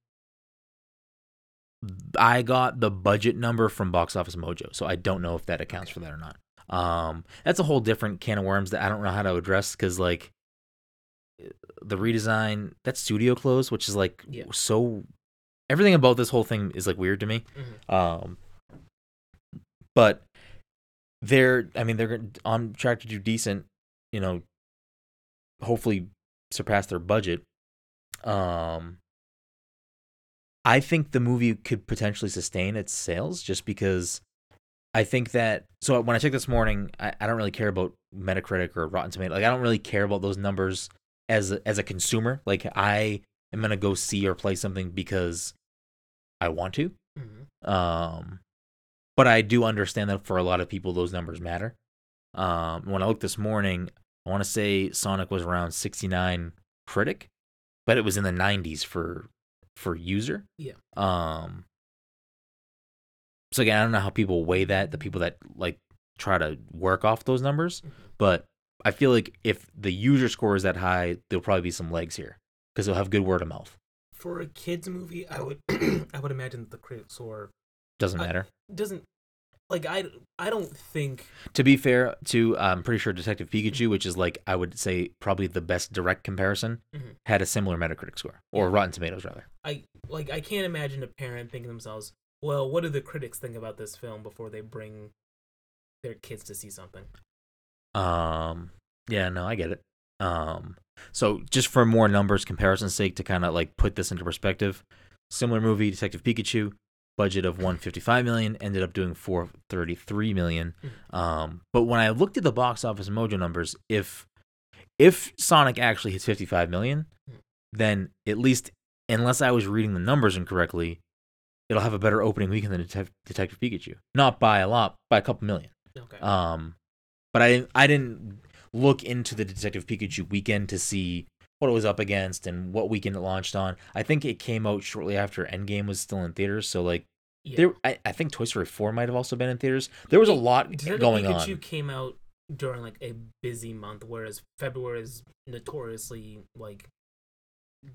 I got the budget number from Box Office Mojo, so I don't know if that accounts for that or not. Um, that's a whole different can of worms that I don't know how to address because like the redesign, that studio closed, which is like Yeah. so. Everything about this whole thing is like weird to me. Mhm. Um, but they're, I mean, they're on track to do decent. You know, hopefully surpass their budget. Um, I think the movie could potentially sustain its sales just because I think that. So when I checked this morning, I, I don't really care about Metacritic or Rotten Tomato. Like I don't really care about those numbers as a, as a consumer. Like I am gonna go see or play something because I want to. Mhm. Um, but I do understand that for a lot of people, those numbers matter. Um, when I looked this morning, I want to say Sonic was around 69 critic, but it was in the 90s for for user. Yeah. Um. So again, I don't know how people weigh that. The people that like try to work off those numbers, Mhm. but I feel like if the user score is that high, there'll probably be some legs here because they'll have good word of mouth. For a kids movie, I would I would imagine that the critics score Doesn't I- matter. doesn't like I I don't think To be fair, to I'm pretty sure Detective Pikachu, which is like I would say probably the best direct comparison, Mhm. had a similar Metacritic score or Rotten Tomatoes rather. I like I can't imagine a parent thinking to themselves, well, what do the critics think about this film before they bring their kids to see something? Um, yeah, no, I get it. Um, so just for more numbers comparison's sake, to kind of like put this into perspective, similar movie, Detective Pikachu, budget of 155 million, ended up doing 433 million. Um, but when I looked at the box office mojo numbers, if if Sonic actually hits 55 million, then at least unless I was reading the numbers incorrectly, it'll have a better opening weekend than Detec- Detective Pikachu. Not by a lot, by a couple million. Okay. Um, but I didn't I didn't look into the Detective Pikachu weekend to see what it was up against and what weekend it launched on. I think it came out shortly after Endgame was still in theaters, so like yeah. there I, I think Toy Story 4 might have also been in theaters. There was a lot going Pikachu on. came out during like a busy month, whereas February is notoriously like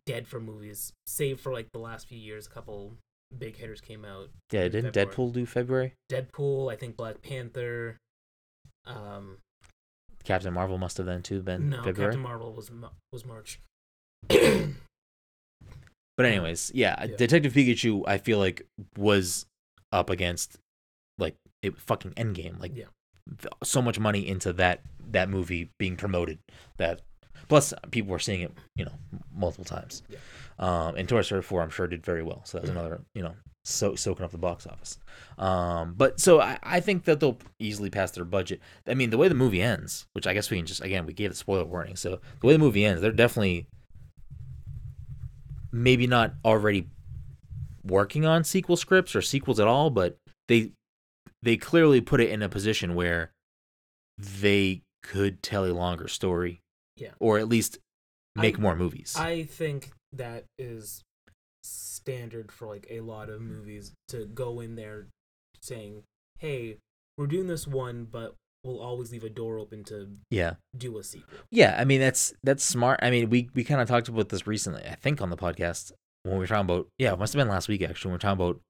dead for movies, save for like the last few years. A couple big hitters came out. Yeah, didn't February. Deadpool do February? Deadpool, I think Black Panther. Um, Captain Marvel must have then too been no, February. Captain Marvel was was March. But anyways, yeah, Yeah. Detective Pikachu I feel like was up against like it fucking Endgame. Like Yeah. so much money into that that movie being promoted that plus people were seeing it, you know, multiple times. Yeah. Um and Toy Story 4 I'm sure did very well. So that was another, you know, so soaking up the box office. Um but so I, I think that they'll easily pass their budget. I mean, the way the movie ends, which I guess we can just again, we gave the spoiler warning. So the way the movie ends, they're definitely maybe not already working on sequel scripts or sequels at all, but they they clearly put it in a position where they could tell a longer story. Yeah. Or at least make I- more movies. I think that is standard for like a lot of movies to go in there saying, "Hey, we're doing this one, but we'll always leave a door open to yeah. do a sequel." Yeah, I mean that's that's smart. I mean, we we kind of talked about this recently, I think on the podcast when we were talking about yeah, it must have been last week actually. When we were talking about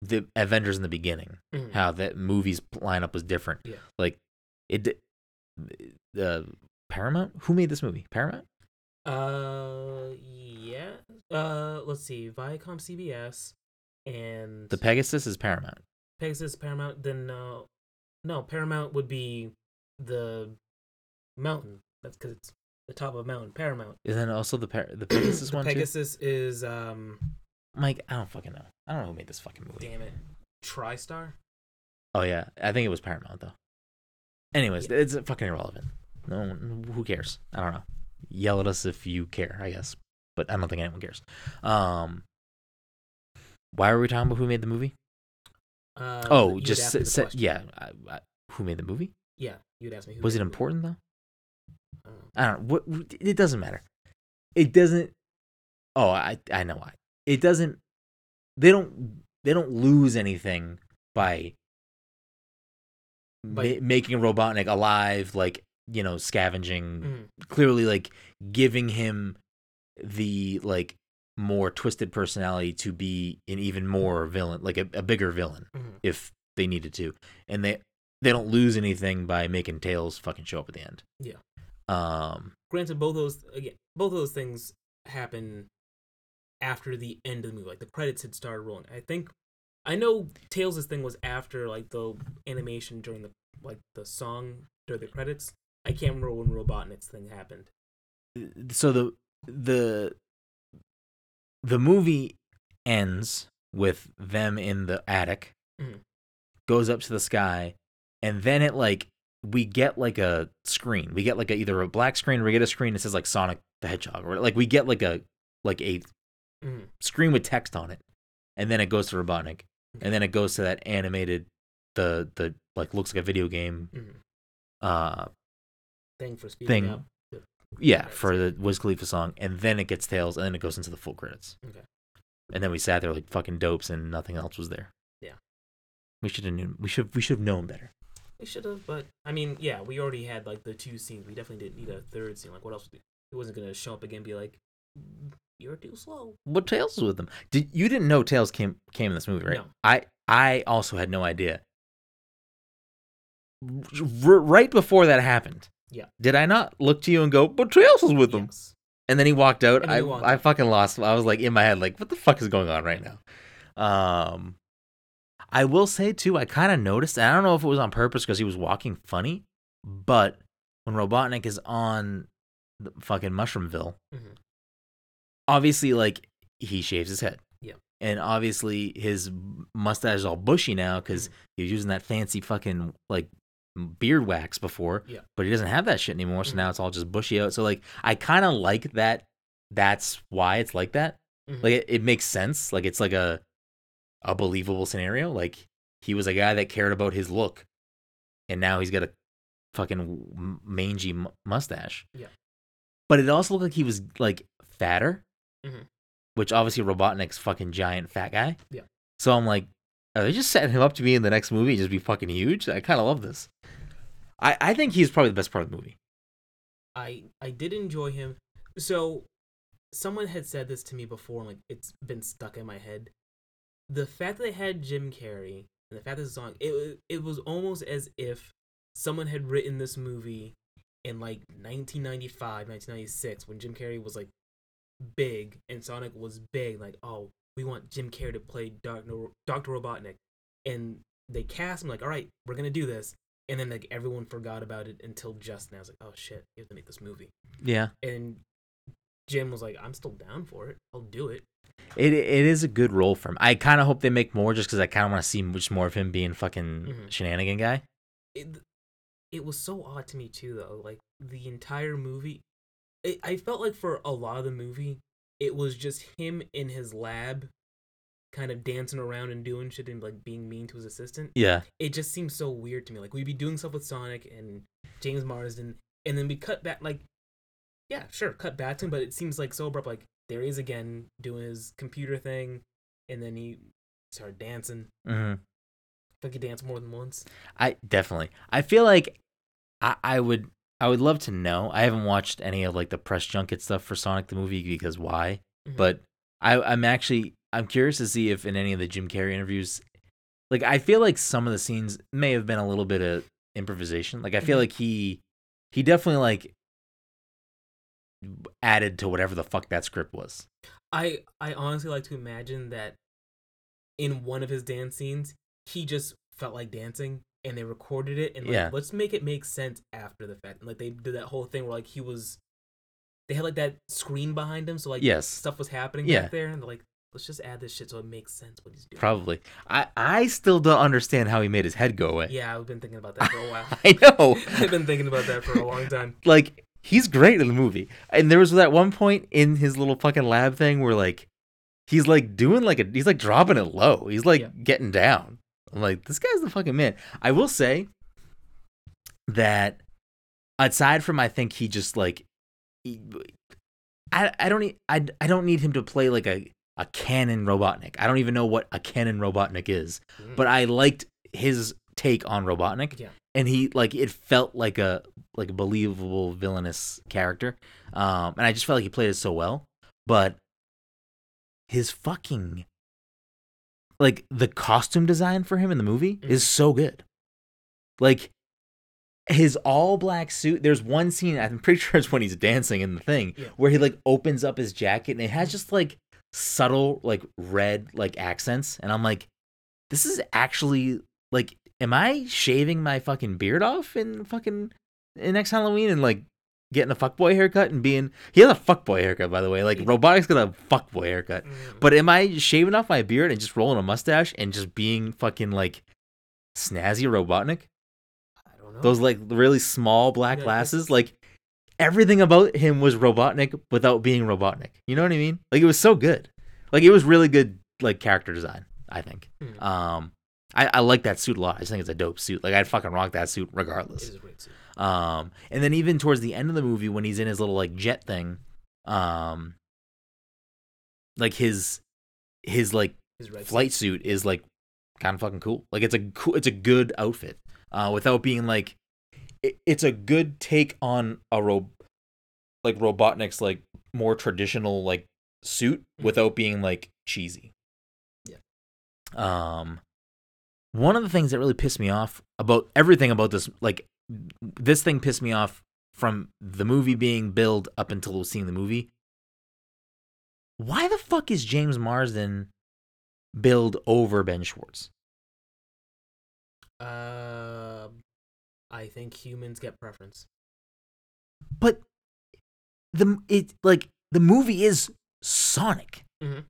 the Avengers in the beginning. Mhm. how that movie's lineup was different. Yeah. Like it di- uh Paramount? Who made this movie? Paramount? Uh, yeah. Uh, let's see, Viacom, CBS, and The Pegasus is Paramount. Pegasus, Paramount. Then uh, No, Paramount would be the mountain. That's because it's the top of a mountain. Paramount. And then also the Par- the Pegasus The one Pegasus is um. Mike, I don't fucking know. I don't know who made this fucking movie. Damn it, TriStar. Oh yeah, I think it was Paramount though. Anyways, Yeah. it's fucking irrelevant. No, one- who cares? I don't know. Yell at us if you care, I guess, but I don't think anyone cares. Um, why were we talking about who made the movie? Um, oh, just ask me sa- the sa- question. yeah. I, I, who made the movie? Yeah, you'd ask me. Who Was made it the movie. important though? Um, I don't know. What, it doesn't matter. It doesn't. Oh, I I know why. It doesn't. They don't. They don't lose anything by, By- ma- making Robotnik alive, like you know, scavenging. mhm. Clearly, like giving him the like more twisted personality to be an even more villain, like a, a bigger villain, Mhm. if they needed to, and they they don't lose anything by making Tails fucking show up at the end. Yeah. Um. Granted, both those again, both of those things happen after the end of the movie. Like the credits had started rolling. I think I know Tails' thing was after like the animation during the like the song during the credits. I can't remember when Robotnik's thing happened. so the the the movie ends with them in the attic Mhm. goes up to the sky and then it like we get like a screen we get like a, either a black screen or we get a screen that says like sonic the hedgehog or like we get like a like a Mhm. screen with text on it and then it goes to robotnik and then it goes to that animated the the like looks like a video game uh Thing for speeding Thing. up. Yeah, for the Wiz Khalifa song, and then it gets tails, and then it goes into the full credits. Okay. And then we sat there like fucking dopes, and nothing else was there. Yeah. We should have known. We should. We should have known better. We should have, but I mean, yeah, we already had like the two scenes. We definitely didn't need a third scene. Like, what else? It wasn't gonna show up again. and Be like, mm, you're too slow. What Tails was with them? Did you didn't know Tails came came in this movie, right? No. I I also had no idea. R- right before that happened. Yeah. Did I not look to you and go, "But Tails was with them"? Yes. And then he walked out. I walked I fucking lost. I was like in my head, like, what the fuck is going on right now? Um, I will say too, I kind of noticed. And I don't know if it was on purpose because he was walking funny, but when Robotnik is on the fucking Mushroomville, Mhm. obviously, like he shaves his head. Yeah. And obviously his mustache is all bushy now because Mhm. he was using that fancy fucking like beard wax before. Yeah. But he doesn't have that shit anymore, so Mhm. now it's all just bushy out. So like I kind of like that. That's why it's like that. Mhm. Like it, it makes sense. Like it's like a a believable scenario. Like he was a guy that cared about his look, and now he's got a fucking mangy mu- mustache. Yeah. But it also looked like he was like fatter, Mhm. which obviously Robotnik's fucking giant fat guy. Yeah. So I'm like, are they just setting him up to be in the next movie and just be fucking huge? I kind of love this. I I think he's probably the best part of the movie. I I did enjoy him. So someone had said this to me before, and like it's been stuck in my head. The fact that they had Jim Carrey and the fact that the song it it was almost as if someone had written this movie in like 1995, 1996 when Jim Carrey was like big and Sonic was big. Like, oh, we want Jim Carrey to play Doctor Robotnik, and they cast him like, all right, we're gonna do this. And then like everyone forgot about it until just now. I was like, oh shit, you have to make this movie. Yeah. And Jim was like, I'm still down for it. I'll do it. It it is a good role for him. I kind of hope they make more just because I kind of want to see much more of him being fucking Mhm. shenanigan guy. It it was so odd to me too, though. Like the entire movie, it, I felt like for a lot of the movie, it was just him in his lab, kind of dancing around and doing shit and like being mean to his assistant. Yeah. It just seems so weird to me. Like we'd be doing stuff with Sonic and James Marsden, and then we cut back. Like, yeah, sure, cut back to him, but it seems like so abrupt. Like there he is again doing his computer thing, and then he started dancing. hmm Like he danced more than once. I definitely. I feel like I, I would I would love to know. I haven't watched any of like the press junket stuff for Sonic the movie because why? Mhm. But I I'm actually I'm curious to see if in any of the Jim Carrey interviews, like I feel like some of the scenes may have been a little bit of improvisation. Like I feel Mhm. like he he definitely like added to whatever the fuck that script was. I I honestly like to imagine that in one of his dance scenes, he just felt like dancing and they recorded it and like Yeah. let's make it make sense after the fact. And like they did that whole thing where like he was they had like that screen behind him so like Yes. stuff was happening Yeah. back there and like let's just add this shit so it makes sense what he's doing. Probably. I I still don't understand how he made his head go away. Yeah, I've been thinking about that for a while. I know. I've been thinking about that for a long time. like he's great in the movie. And there was that one point in his little fucking lab thing where like he's like doing like a he's like dropping it low. He's like Yeah. getting down. I'm like, this guy's the fucking man. I will say that aside from I think he just like he- I I don't need I, I don't need him to play like a a canon Robotnik. I don't even know what a canon Robotnik is. Mm. But I liked his take on Robotnik Yeah. and he like it felt like a like a believable villainous character um and i just felt like he played it so well but his fucking like the costume design for him in the movie is so good like his all black suit there's one scene i'm pretty sure it's when he's dancing in the thing Yeah. where he like opens up his jacket and it has just like subtle like red like accents and i'm like this is actually like am i shaving my fucking beard off in fucking in next halloween and like getting a fuckboy haircut and being he has a fuckboy haircut by the way like robotnik's got a fuckboy haircut Mm. but am i shaving off my beard and just rolling a mustache and just being fucking like snazzy robotnik I don't know. those like really small black Yeah, glasses like everything about him was robotnik without being robotnik. You know what i mean? Like it was so good. Like it was really good like character design i think. Hmm. um i, I like that suit a lot. I just think it's a dope suit. Like i'd fucking rock that suit regardless. Is a great suit. um and then even towards the end of the movie when he's in his little like jet thing um like his his like His flight suit is like kind of fucking cool. Like it's a cool, it's a good outfit, uh, without being like, it, it's a good take on a ro, like Robotnik's like more traditional like suit Mhm. without being like cheesy. Yeah. Um, one of the things that really pissed me off about everything about this, like this thing pissed me off from the movie being billed up until seeing the movie. Why the fuck is James Marsden billed over Ben Schwartz? Uh, I think humans get preference. But the it like the movie is Sonic, Mhm.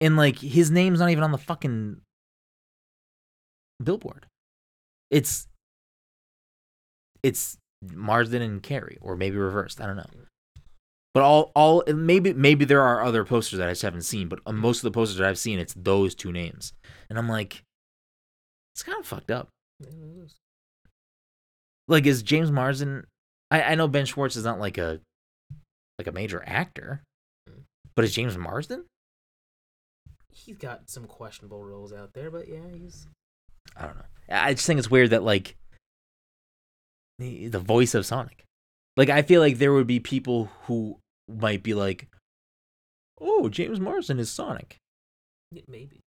and like his name's not even on the fucking billboard. It's it's Marsden and Carrey, or maybe reversed. I don't know. But all all maybe maybe there are other posters that I just haven't seen, but most of the posters that I've seen, it's those two names, and I'm like, it's kind of fucked up. Yeah, it is. Like is James Marsden I, I know Ben Schwartz is not like a like a major actor, but is James Marsden? He's got some questionable roles out there, but yeah, he's I don't know. I just think it's weird that like the, the voice of Sonic. Like I feel like there would be people who might be like, "Oh, James Marsden is Sonic." maybe.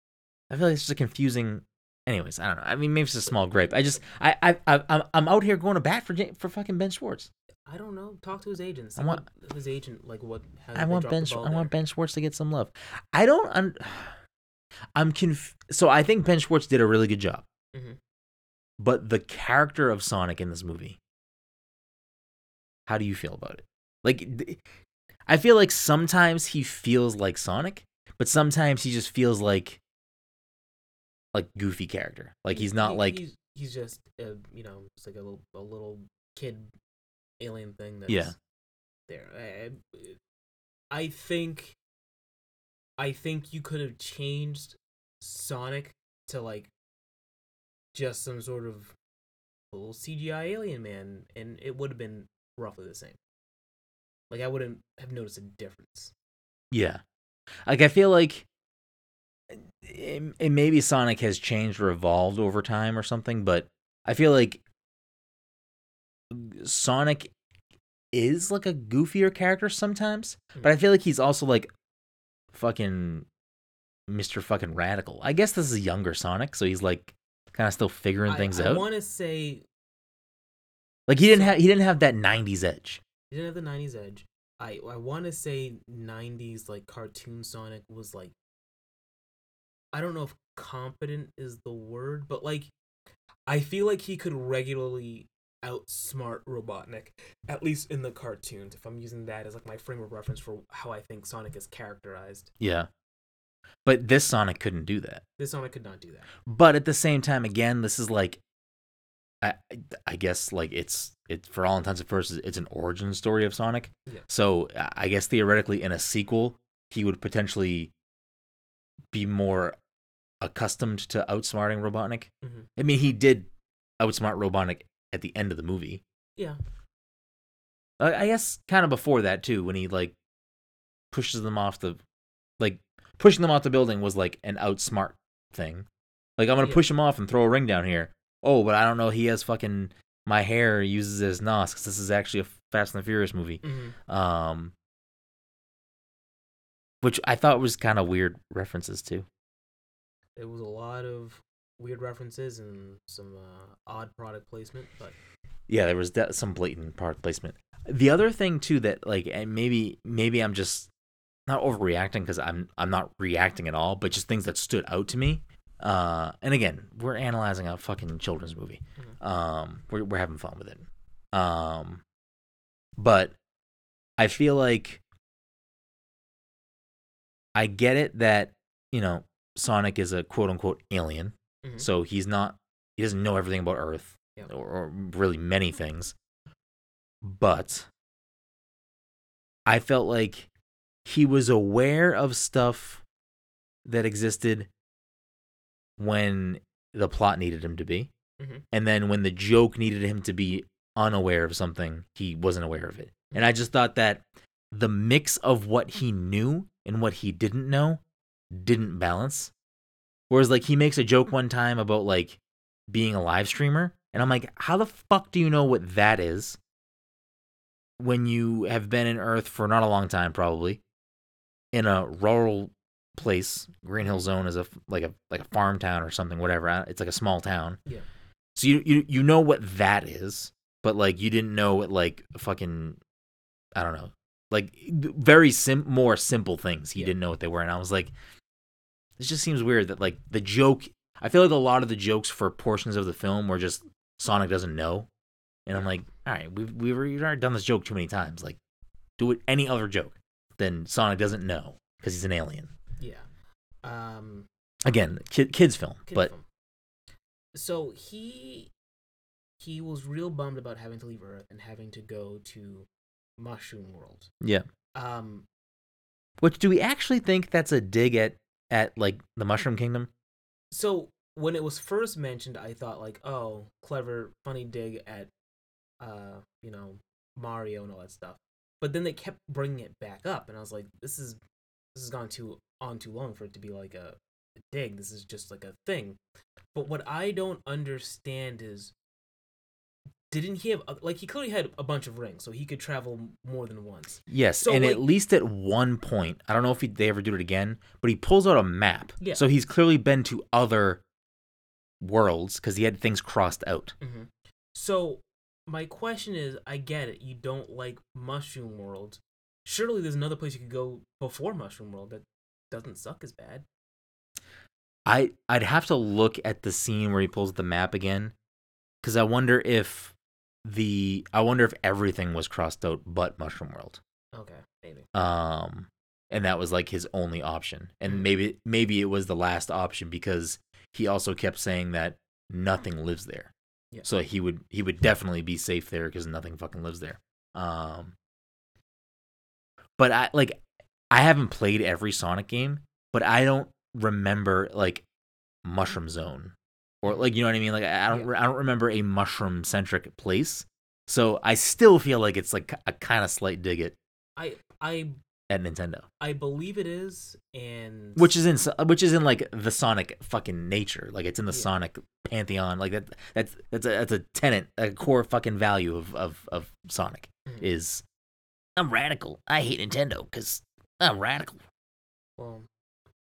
I feel like it's just a confusing. Anyways, I don't know. I mean, maybe it's a small gripe. I just, I, I, I I'm, I'm out here going to bat for for fucking Ben Schwartz. I don't know. Talk to his agents. I want- his agent like. What? I want Ben. the Sch- ball I want. Ben Schwartz to get some love. I don't. Un- I'm conf- So I think Ben Schwartz did a really good job. Mhm. But the character of Sonic in this movie, how do you feel about it? Like, I feel like sometimes he feels like Sonic, but sometimes he just feels like like goofy character. Like he's not He- like he's, he's just a, you know just like a little a little kid alien thing that's Yeah. there. I, I I think I think you could have changed Sonic to like just some sort of little CGI alien man, and it would have been roughly the same. Like I wouldn't have noticed a difference. Yeah. Like I feel like it, it maybe Sonic has changed or evolved over time or something, but I feel like Sonic is like a goofier character sometimes, hmm. but I feel like he's also like fucking Mr. fucking radical. I guess this is younger Sonic, so he's like kind of still figuring things I, I want to say like he didn't have he didn't have that 90s edge. He didn't have the '90s edge. I I want to say '90s like cartoon Sonic was like, I don't know if competent is the word, but like I feel like he could regularly outsmart Robotnik, at least in the cartoons. If I'm using that as like my frame of reference for how I think Sonic is characterized, Yeah. But this Sonic couldn't do that. this Sonic could not do that. But at the same time, again, this is like, I, I guess like it's it for all intents and purposes, it's an origin story of Sonic. Yeah. So I I guess theoretically, in a sequel, he would potentially be more accustomed to outsmarting Robotnik. Mhm. I mean, he did outsmart Robotnik at the end of the movie. Yeah, I I guess kind of before that too, when he like pushes them off the, like pushing them off the building was like an outsmart thing. Like I'm gonna Yeah. push him off and throw a ring down here. Oh, but I don't know. He has fucking my hair uses as nos because this is actually a Fast and the Furious movie. hmm Um, which I thought was kind of weird references too. it was a lot of weird references and some uh, odd product placement, but Yeah, there was de- some blatant product placement. The other thing too that like and maybe maybe I'm just not overreacting because I'm I'm not reacting at all, but just things that stood out to me. Uh, and again, we're analyzing a fucking children's movie. Um, we're we're having fun with it. Um, but I feel like I get it that you know Sonic is a quote unquote alien, Mhm. so he's not he doesn't know everything about Earth Yeah. or, or really many things. But I felt like he was aware of stuff that existed when the plot needed him to be. Mhm. And then when the joke needed him to be unaware of something, he wasn't aware of it. And I just thought that the mix of what he knew and what he didn't know didn't balance. Whereas like he makes a joke one time about like being a live streamer, and I'm like, how the fuck do you know what that is? When you have been in Earth for not a long time, probably in a rural place, Green Hill Zone is a like a like a farm town or something, whatever. Uh, it's like a small town. Yeah. So you you you know what that is, but like you didn't know what like fucking I don't know, like very sim more simple things. He Yeah. didn't know what they were, and I was like, this just seems weird that like the joke. I feel like a lot of the jokes for portions of the film were just Sonic doesn't know, and I'm like, all right, we've we've already done this joke too many times. Like, do it any other joke than Sonic doesn't know because he's an alien. yeah. Um, Again, kid, kids film, kid but film. so he he was real bummed about having to leave Earth and having to go to Mushroom World. yeah. Um, Which do we actually think that's a dig at at like the Mushroom Kingdom? so when it was first mentioned, I thought like, oh, clever, funny dig at, uh, you know, Mario and all that stuff. But then they kept bringing it back up, and I was like, this is this has gone too on too long for it to be like a, a dig. This is just like a thing. But what I don't understand is, didn't he have like he clearly had a bunch of rings, so he could travel more than once. Yes, So, and at least at one point, I don't know if he, they ever do it again, but he pulls out a map. Yeah. So he's clearly been to other worlds because he had things crossed out. Mm-hmm. So my question is, I get it. You don't like Mushroom World. Surely there's another place you could go before Mushroom World that doesn't suck as bad. I I'd have to look at the scene where he pulls the map again, because I wonder if the I wonder if everything was crossed out but Mushroom World. Okay, maybe. um and that was like his only option and Mhm. maybe maybe it was the last option because he also kept saying that nothing lives there Yeah. so he would he would definitely be safe there because nothing fucking lives there um but i like i haven't played every sonic game but i don't remember like mushroom zone or like you know what i mean like i don't i don't remember a mushroom centric place so i still feel like it's like a kind of slight dig at I I at Nintendo, I believe it is, and which is in which is in like the Sonic fucking nature, like it's in the Yeah. Sonic pantheon, like that that's that's a that's a tenant, a core fucking value of of of Sonic Mhm. is I'm radical. I hate Nintendo because I'm radical. well,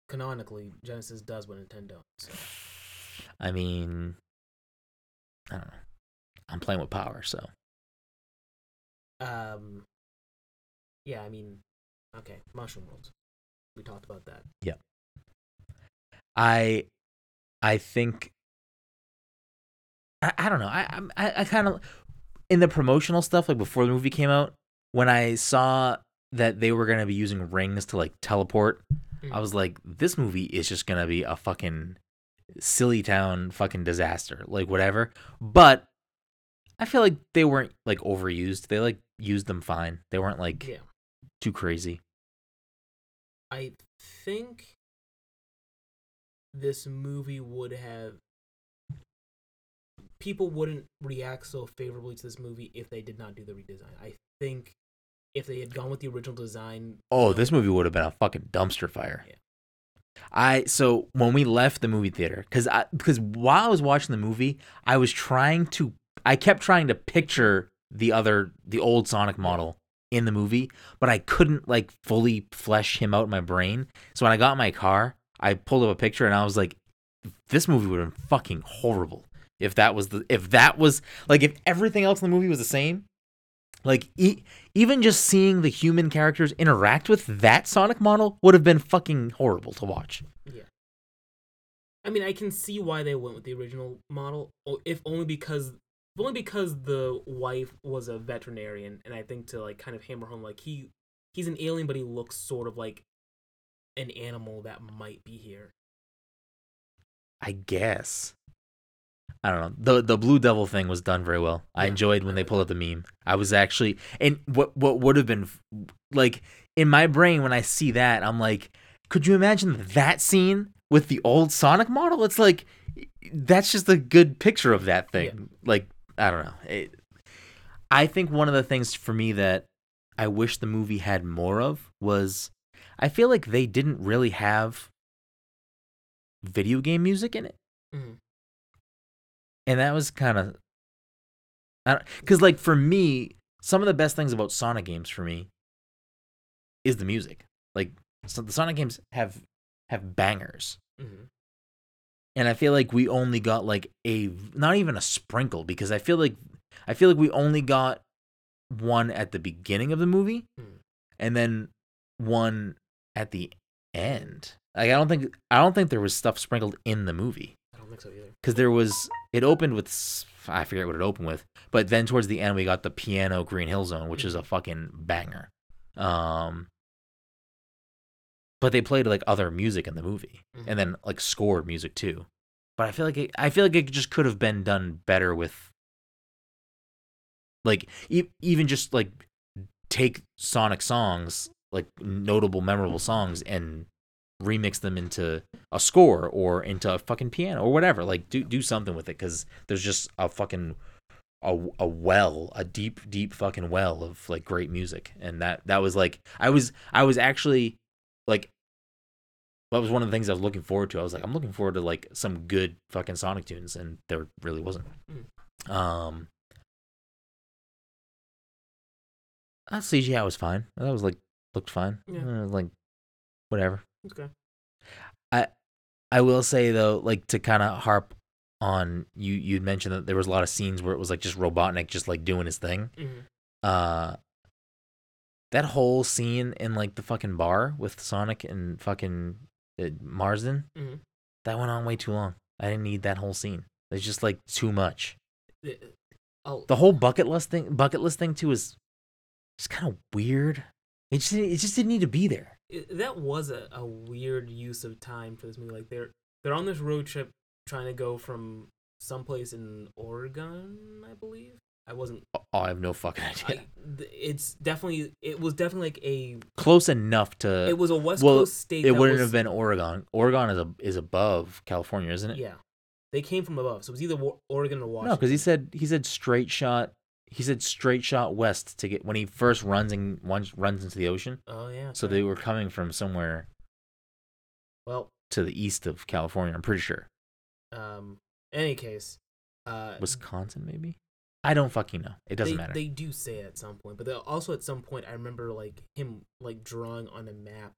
canonically, Genesis does what Nintendon't. So. I mean, I don't know. I'm playing with power, so Um, yeah, I mean, okay, Mushroom World. We talked about that. Yeah I I think I, I don't know. I I, I kind of in the promotional stuff like before the movie came out when I saw that they were gonna be using rings to like teleport, I Mm. was like, this movie is just gonna be a fucking silly town fucking disaster, like whatever. But I feel like they weren't like overused. They like used them fine. They weren't like Yeah. too crazy. I think this movie would have people wouldn't react so favorably to this movie if they did not do the redesign. I think if they had gone with the original design, Oh, this movie would have been a fucking dumpster fire. Yeah. I so when we left the movie theater, because I because while I was watching the movie, I was trying to I kept trying to picture the other the old Sonic model in the movie, but I couldn't like fully flesh him out in my brain. So when I got in my car, I pulled up a picture and I was like, this movie would have been fucking horrible if that was the if that was like if everything else in the movie was the same. Like e- even just seeing the human characters interact with that Sonic model would have been fucking horrible to watch. Yeah. I mean, I can see why they went with the original model, if only because if only because the wife was a veterinarian, and I think to like kind of hammer home like he he's an alien, but he looks sort of like an animal that might be here. I guess. I don't know. The the Blue Devil thing was done very well. I Yeah. enjoyed when they pulled up the meme. I was actually and what what would have been like in my brain when I see that, I'm like, could you imagine that scene with the old Sonic model? It's like that's just a good picture of that thing. Yeah. Like I don't know. It, I think one of the things for me that I wish the movie had more of was I feel like they didn't really have video game music in it Mhm. And that was kind of because like for me some of the best things about sonic games for me is the music like so the sonic games have have bangers Mhm. and i feel like we only got like a not even a sprinkle because i feel like i feel like we only got one at the beginning of the movie Hmm. and then one at the end like i don't think i don't think there was stuff sprinkled in the movie think so either. because there was it opened with I forget what it opened with, but then towards the end we got the piano Green Hill Zone, which is a fucking banger. Um, but they played like other music in the movie, Mhm. and then like scored music too. But I feel like it, I feel like it just could have been done better with, like e- even just like take Sonic songs, like notable memorable songs, and remix them into a score or into a fucking piano or whatever. Like do do something with it because there's just a fucking a, a well, a deep deep fucking well of like great music, and that that was like I was I was actually like that was one of the things I was looking forward to. I was like I'm looking forward to like some good fucking Sonic tunes, and there really wasn't. Um. That CGI was fine. That was like looked fine. Yeah. Uh, like whatever. Okay. I I will say though, like to kind of harp on you, you'd mentioned that there was a lot of scenes where it was like just Robotnik just like doing his thing. Mhm. Uh, that whole scene in like the fucking bar with Sonic and fucking uh, Marsden, Mhm. that went on way too long. I didn't need that whole scene. It's just like too much. The- Oh, The whole bucket list thing, bucket list thing too, is just kind of weird. It just, it just didn't need to be there. It, that was a, a weird use of time for this movie. Like they're they're on this road trip trying to go from someplace in Oregon, I believe. I wasn't. Oh, oh I have no fucking idea. I, it's definitely. It was definitely like a. Close enough to. It was a West well, Coast state. it wouldn't was- have been Oregon. Oregon is a is above California, isn't it? Yeah, they came from above, so it was either Oregon or Washington. No, because he said he said straight shot. He said straight shot west to get when he first runs and runs into the ocean. Oh yeah. So okay. they were coming from somewhere Well, to the east of California. I'm pretty sure um. Any case, uh, Wisconsin, maybe. I don't fucking know. It doesn't they, matter. They do say it at some point, but also at some point, I remember like him like drawing on a map.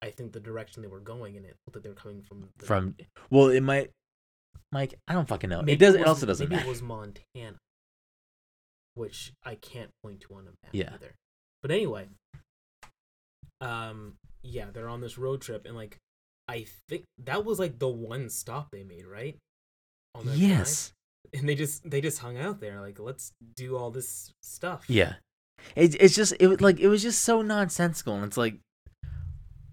I think the direction they were going and it, looked like they were coming from. The, from well, it might. Mike, I don't fucking know. maybe it doesn't. It was- also doesn't Maybe matter. it was Montana, which I can't point to on a map Yeah. either. But anyway, um, yeah, they're on this road trip, and like, I think that was like the one stop they made, right? On their drive? yes. and they just they just hung out there like let's do all this stuff. Yeah, it, it's just it was like it was just so nonsensical, and it's like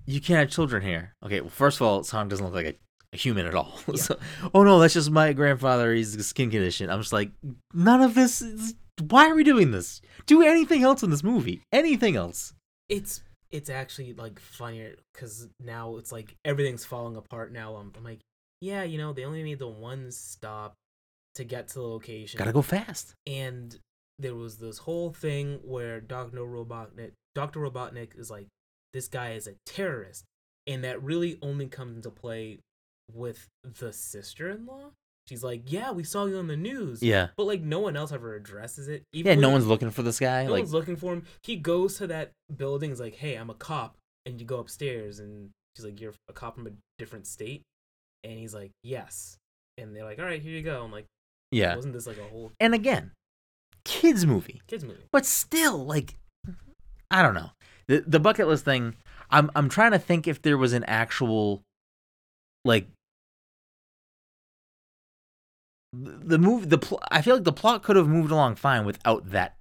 you can't have children here. Okay, well, first of all, Sonic doesn't look like a, a human at all. Yeah. So- oh no, that's just my grandfather. He's a skin condition. I'm just like none of this. Is, why are we doing this? Do anything else in this movie? Anything else? It's it's actually like funnier because now it's like everything's falling apart. Now I'm, I'm like, yeah, you know, they only made the one stop to get to the location. Gotta go fast. and there was this whole thing where Dr. Robotnik, Dr. Robotnik is like, this guy is a terrorist, and that really only comes into play with the sister-in-law. She's like, yeah, we saw you on the news, Yeah. but like no one else ever addresses it. Yeah. Even No one's looking for this guy. no like one's looking for him. He goes to that building. He's like, hey, I'm a cop, and you go upstairs, and she's like, you're a cop from a different state, and he's like, yes, and they're like, all right, here you go. I'm like, yeah. wasn't this like a whole And again, kids movie. kids movie? but still like i don't know the the bucket list thing i'm i'm trying to think if there was an actual like the move the pl- i feel like the plot could have moved along fine without that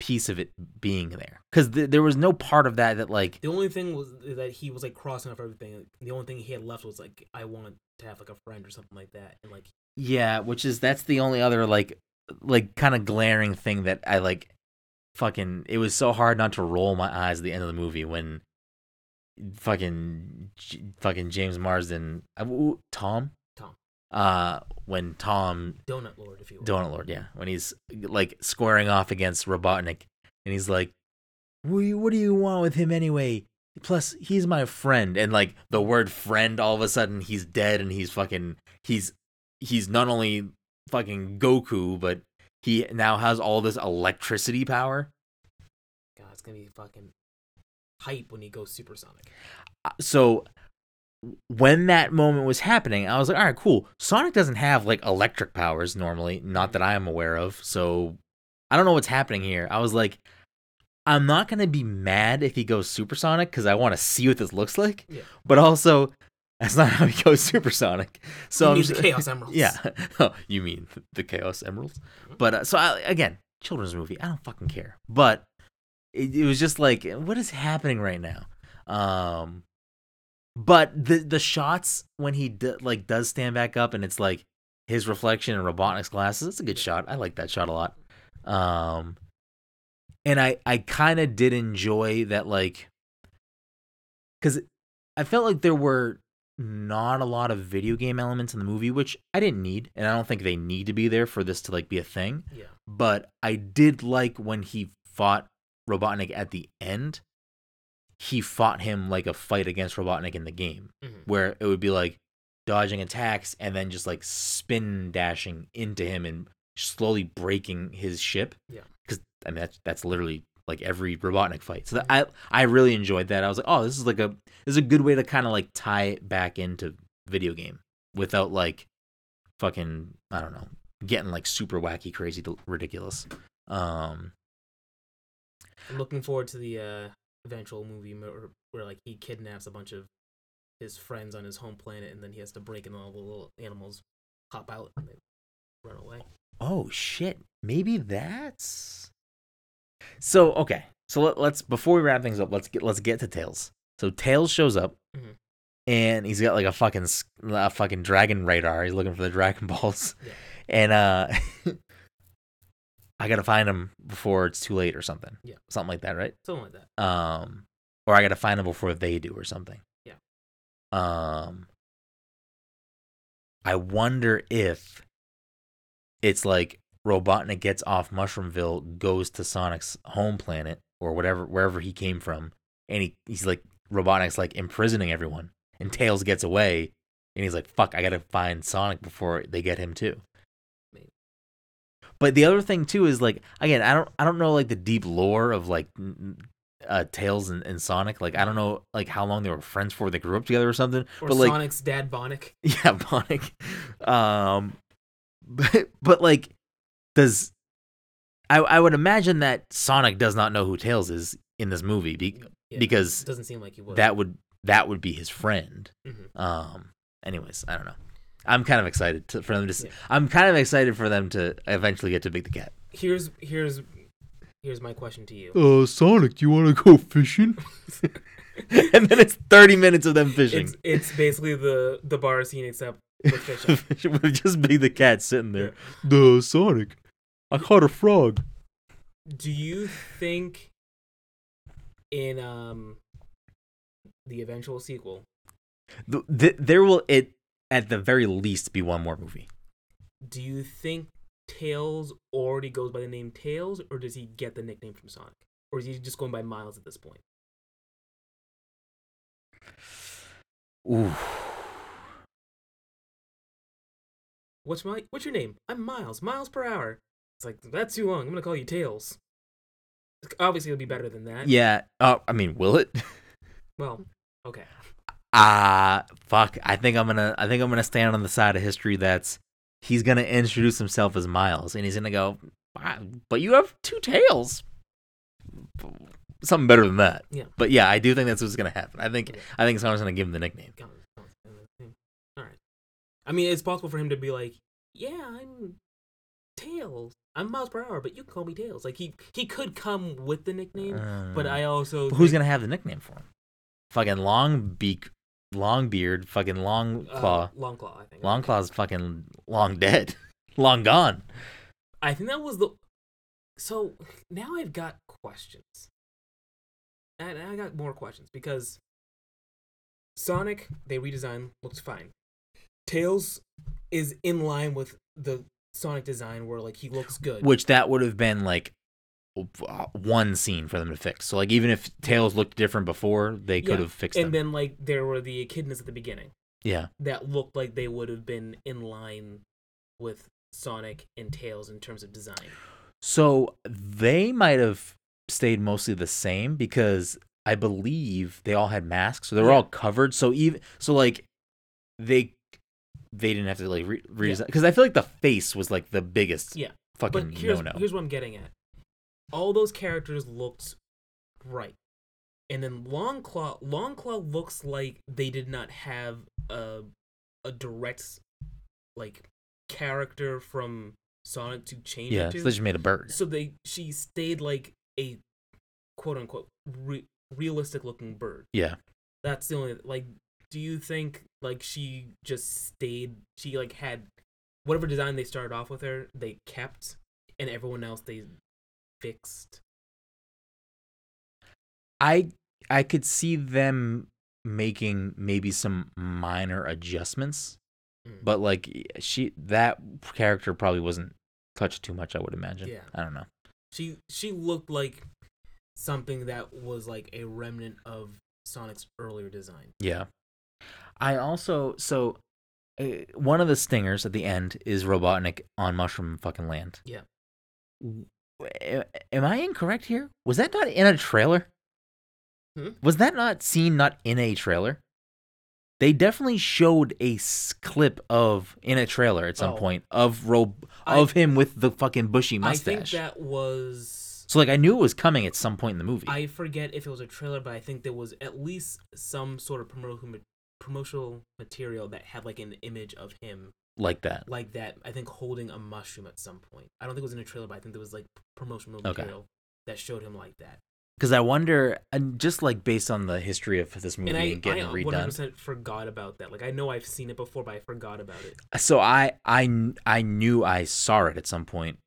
piece of it being there because th- there was no part of that that like The only thing was that he was like crossing off everything. The only thing he had left was like, I want to have like a friend or something like that. And like, yeah which is that's the only other like like kind of glaring thing that i like fucking it was so hard not to roll my eyes at the end of the movie when fucking fucking James Marsden uh, Tom. Uh when Tom Donut Lord, if you will. Donut Lord yeah when he's like squaring off against Robotnik and he's like what do you, what do you want with him anyway plus he's my friend and like the word friend all of a sudden he's dead and he's fucking he's he's not only fucking Goku but he now has all this electricity power God, it's gonna be fucking hype when he goes supersonic. Uh, so when that moment was happening, I was like, all right, cool. Sonic doesn't have like electric powers normally, not that I am aware of. So I don't know what's happening here. I was like, I'm not gonna be mad if he goes supersonic because I want to see what this looks like. Yeah. But also, that's not how he goes supersonic. So just- the Chaos Emeralds. Yeah. Oh, you mean the Chaos Emeralds? But uh, so I, again, children's movie. I don't fucking care. But it, it was just like, what is happening right now? Um, but the the shots when he d- like does stand back up and it's like his reflection in Robotnik's glasses. It's a good shot. I like that shot a lot. Um, and I I kind of did enjoy that like because I felt like there were not a lot of video game elements in the movie, which I didn't need, and I don't think they need to be there for this to like be a thing. Yeah. But I did like when he fought Robotnik at the end. He fought him like a fight against Robotnik in the game, Mhm. where it would be like dodging attacks and then just like spin dashing into him and slowly breaking his ship. Yeah. because I mean that's that's literally like every Robotnik fight. So that, I I really enjoyed that. I was like, oh, this is like a this is a good way to kind of like tie it back into video game without like fucking I don't know getting like super wacky, crazy, ridiculous. Um, I'm looking forward to the uh, eventual movie where, where like he kidnaps a bunch of his friends on his home planet, and then he has to break, and all the little animals pop out and they run away. oh shit, maybe that's so okay. So let, let's before we wrap things up, let's get let's get to Tails. So Tails shows up. Mhm. And he's got like a fucking a fucking dragon radar. He's looking for the Dragon Balls, Yeah. and uh, I gotta find him before it's too late or something. Yeah. something like that, right? Something like that. um or i gotta find them before they do or something Yeah. um i wonder if it's like robotnik gets off mushroomville goes to sonic's home planet or whatever wherever he came from and he, he's like robotnik's like imprisoning everyone and tails gets away and he's like fuck i gotta find sonic before they get him too. But the other thing too is like again i don't i don't know like the deep lore of like uh tails and, and sonic like i don't know like how long they were friends for they grew up together or something Or but like Sonic's dad, Bonic. yeah Bonic. um but but like does I, I would imagine that Sonic does not know who Tails is in this movie be, Yeah, because it doesn't seem like he would. that would that would be his friend. Mhm. Um anyways, I don't know. I'm kind of excited to, for them to. Yeah. I'm kind of excited for them to eventually get to Big the Cat. Here's here's here's my question to you. Uh, Sonic, do you want to go fishing? and then it's 30 minutes of them fishing. It's it's basically the the bar scene except with fishing. With just Big the Cat sitting there. The Sonic, I caught a frog. Do you think in um the eventual sequel, Th- th- there will it at the very least be one more movie. do you think Tails already goes by the name Tails, or does he get the nickname from Sonic, or is he just going by Miles at this point? Ooh. What's my what's your name? I'm Miles. Miles per hour. It's like that's too long. I'm gonna call you Tails. Obviously, it'll be better than that. Yeah. Oh, I mean, will it? Well, okay. Ah, fuck. I think I'm gonna. I think I'm gonna stand on the side of history that's he's gonna introduce himself as Miles, and he's gonna go, "Ah, but you have two tails. Something better than that. Yeah. But yeah, I do think that's what's gonna happen. I think. Okay. I think someone's gonna give him the nickname. All right. I mean, it's possible for him to be like, "Yeah, I'm Tails. I'm Miles per hour, but you can call me Tails." Like he he could come with the nickname, but Um, I also But who's think, gonna have the nickname for him? Fucking long beak, long beard, fucking long uh, claw. Long Claw, I think. long claw's fucking long dead, long gone. I think that was the. So now I've got questions. And I got more questions because Sonic they redesigned looks fine. Tails is in line with the Sonic design where like he looks good. Which that would have been like uh, Uh, one scene for them to fix. So like even if Tails looked different before, they could have fixed it. and them. then like there were the echidnas at the beginning yeah. that looked like they would have been in line with Sonic and Tails in terms of design. So they might have stayed mostly the same because I believe they all had masks, so they were Yeah. all covered. So even so, like they they didn't have to like re- redesign because I feel like the face was like the biggest Yeah. fucking no no. here's what I'm getting at. All those characters looked right. And then Longclaw Longclaw looks like they did not have a a direct like character from Sonic to change Yeah, it so they just made a bird. so they she stayed like a quote unquote re- realistic looking bird. Yeah. That's the only like. Do you think like she just stayed? She like had whatever design they started off with her, they kept, and everyone else they fixed. I I could see them making maybe some minor adjustments, Mm. but like she that character probably wasn't touched too much. I would imagine. Yeah. I don't know. She she looked like something that was like a remnant of Sonic's earlier design. Yeah. I also so uh, one of the stingers at the end is Robotnik on Mushroom fucking Land. Yeah. Am I incorrect here? Was that not in a trailer? Hmm? Was that not seen not in a trailer? They definitely showed a s- clip of in a trailer at some Oh. point of Rob I- of him with the fucking bushy mustache. I think that was. so like I knew it was coming at some point in the movie. I forget if it was a trailer, but I think there was at least some sort of promotional promotional material that had like an image of him like that. like that. I think holding a mushroom at some point. I don't think it was in a trailer, but I think there was like promotional Okay. material that showed him like that. Because I wonder, and just like based on the history of this movie And and, getting I it redone, 100% forgot about that. Like I know I've seen it before, but I forgot about it. Uh, so I I I knew I saw it at some point,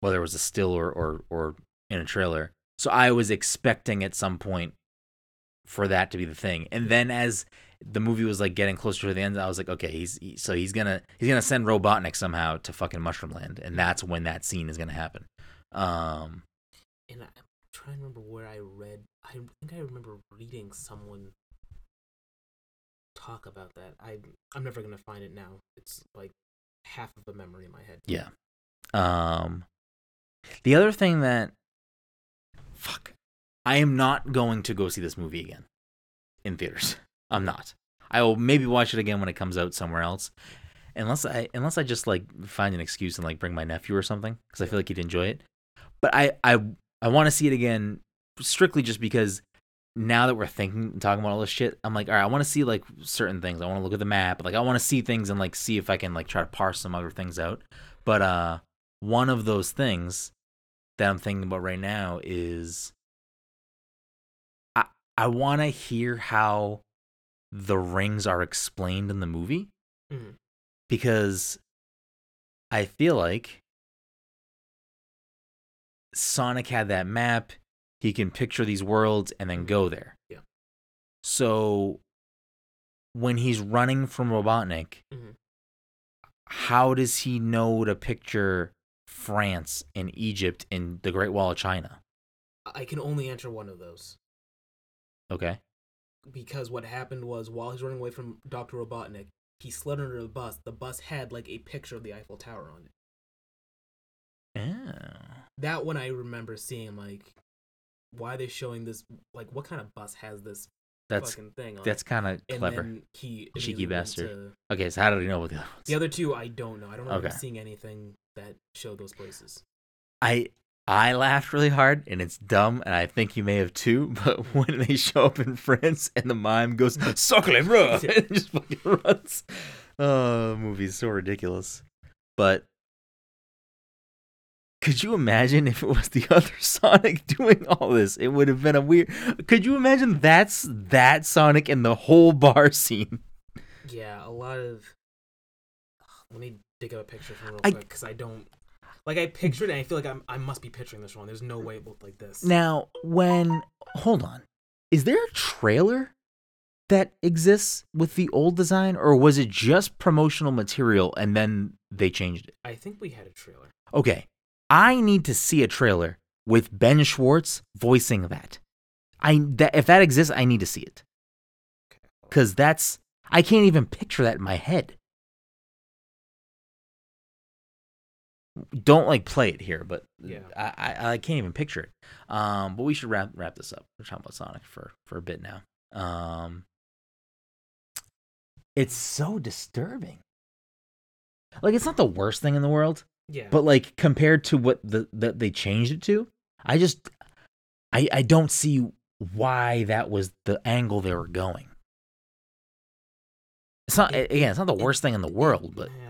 whether it was a still or or or in a trailer. So I was expecting at some point for that to be the thing. And then as the movie was like getting closer to the end, I was like, okay, he's he, so he's gonna he's gonna send Robotnik somehow to fucking Mushroom Land, and that's when that scene is gonna happen. Um, And I, I'm trying to remember where I read. I think I remember reading someone talk about that. I I'm never gonna find it now. It's like half of a memory in my head. Yeah. Um the other thing that fuck I am not going to go see this movie again in theaters. I'm not. I will maybe watch it again when it comes out somewhere else. Unless I unless I just like find an excuse and like bring my nephew or something cuz I feel like he'd enjoy it. But I I I want to see it again strictly just because now that we're thinking and talking about all this shit, I'm like, all right, I want to see like certain things. I want to look at the map. Like I want to see things and like see if I can like try to parse some other things out. But uh one of those things that I'm thinking about right now is I I want to hear how the rings are explained in the movie Mhm. because I feel like Sonic had that map. He can picture these worlds and then go there. Yeah. So when he's running from Robotnik, Mhm. how does he know to picture France and Egypt and the Great Wall of China? I can only answer one of those Okay. Because what happened was while he's running away from Doctor Robotnik, he slid under the bus. The bus had like a picture of the Eiffel Tower on it. Oh. That one I remember seeing. Like, why are they showing this? Like, what kind of bus has this That's fucking thing on? that's kind of clever. he Cheeky bastard. to- Okay, so how do we know what the other ones? The other two, I don't know. I don't remember Okay. seeing anything that showed those places. I I laughed really hard and it's dumb and I think you may have too, but when they show up in France and the mime goes Sacre bleu and just fucking runs. Oh, the movie's so ridiculous. But could you imagine if it was the other Sonic doing all this? It would have been a weird Could you imagine that's that Sonic in the whole bar scene? Yeah, a lot of. Let me dig up a picture from real I- quick because I don't. Like I pictured it, and I feel like I'm, I must be picturing this wrong. There's no way it looked like this. Now, when hold on, is there a trailer that exists with the old design, or was it just promotional material and then they changed it? I think we had a trailer. Okay, I need to see a trailer with Ben Schwartz voicing that. I that if that exists, I need to see it Okay. because that's I can't even picture that in my head. Don't like play it here, but Yeah. I, I I can't even picture it. Um, but we should wrap wrap this up. We're talking about Sonic for for a bit now. Um, it's so disturbing. Like it's not the worst thing in the world, Yeah. but like compared to what the that they changed it to, I just I I don't see why that was the angle they were going. It's not It- again, it's not the it- worst thing in the world, but yeah.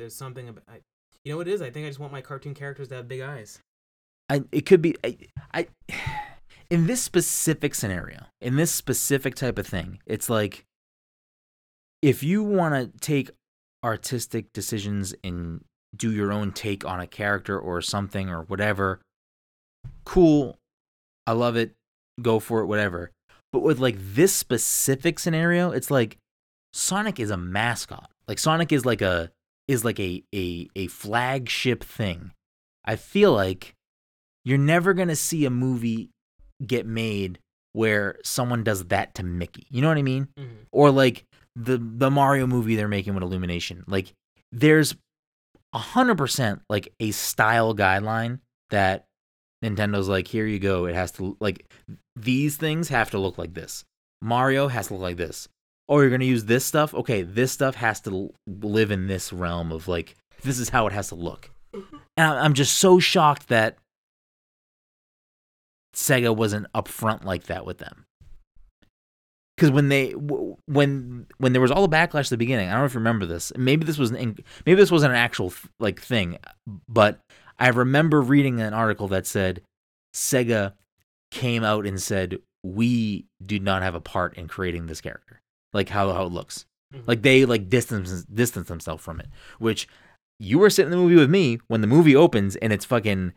There's something about. I, you know what it is? I think I just want my cartoon characters to have big eyes. It could be I, I in this specific scenario, in this specific type of thing, it's like if you want to take artistic decisions and do your own take on a character or something or whatever, cool. I love it. Go for it, whatever. But with like this specific scenario, it's like Sonic is a mascot. Like Sonic is like a is like a a a flagship thing. I feel like you're never going to see a movie get made where someone does that to Mickey. You know what I mean? Mm-hmm. Or like the the Mario movie they're making with Illumination. Like there's a hundred percent like a style guideline that Nintendo's like, here you go. It has to like these things have to look like this. Mario has to look like this. Oh, you're gonna use this stuff? Okay, this stuff has to live in this realm of like this is how it has to look. Mm-hmm. And I- I'm just so shocked that Sega wasn't upfront like that with them. Because when they when when there was all the backlash at the beginning, I don't know if you remember this. Maybe this was an maybe this wasn't an actual like thing, but I remember reading an article that said Sega came out and said we do not have a part in creating this character, like how how it looks. Mhm. Like they like distance distance themselves from it, which you were sitting in the movie with me when the movie opens and it's fucking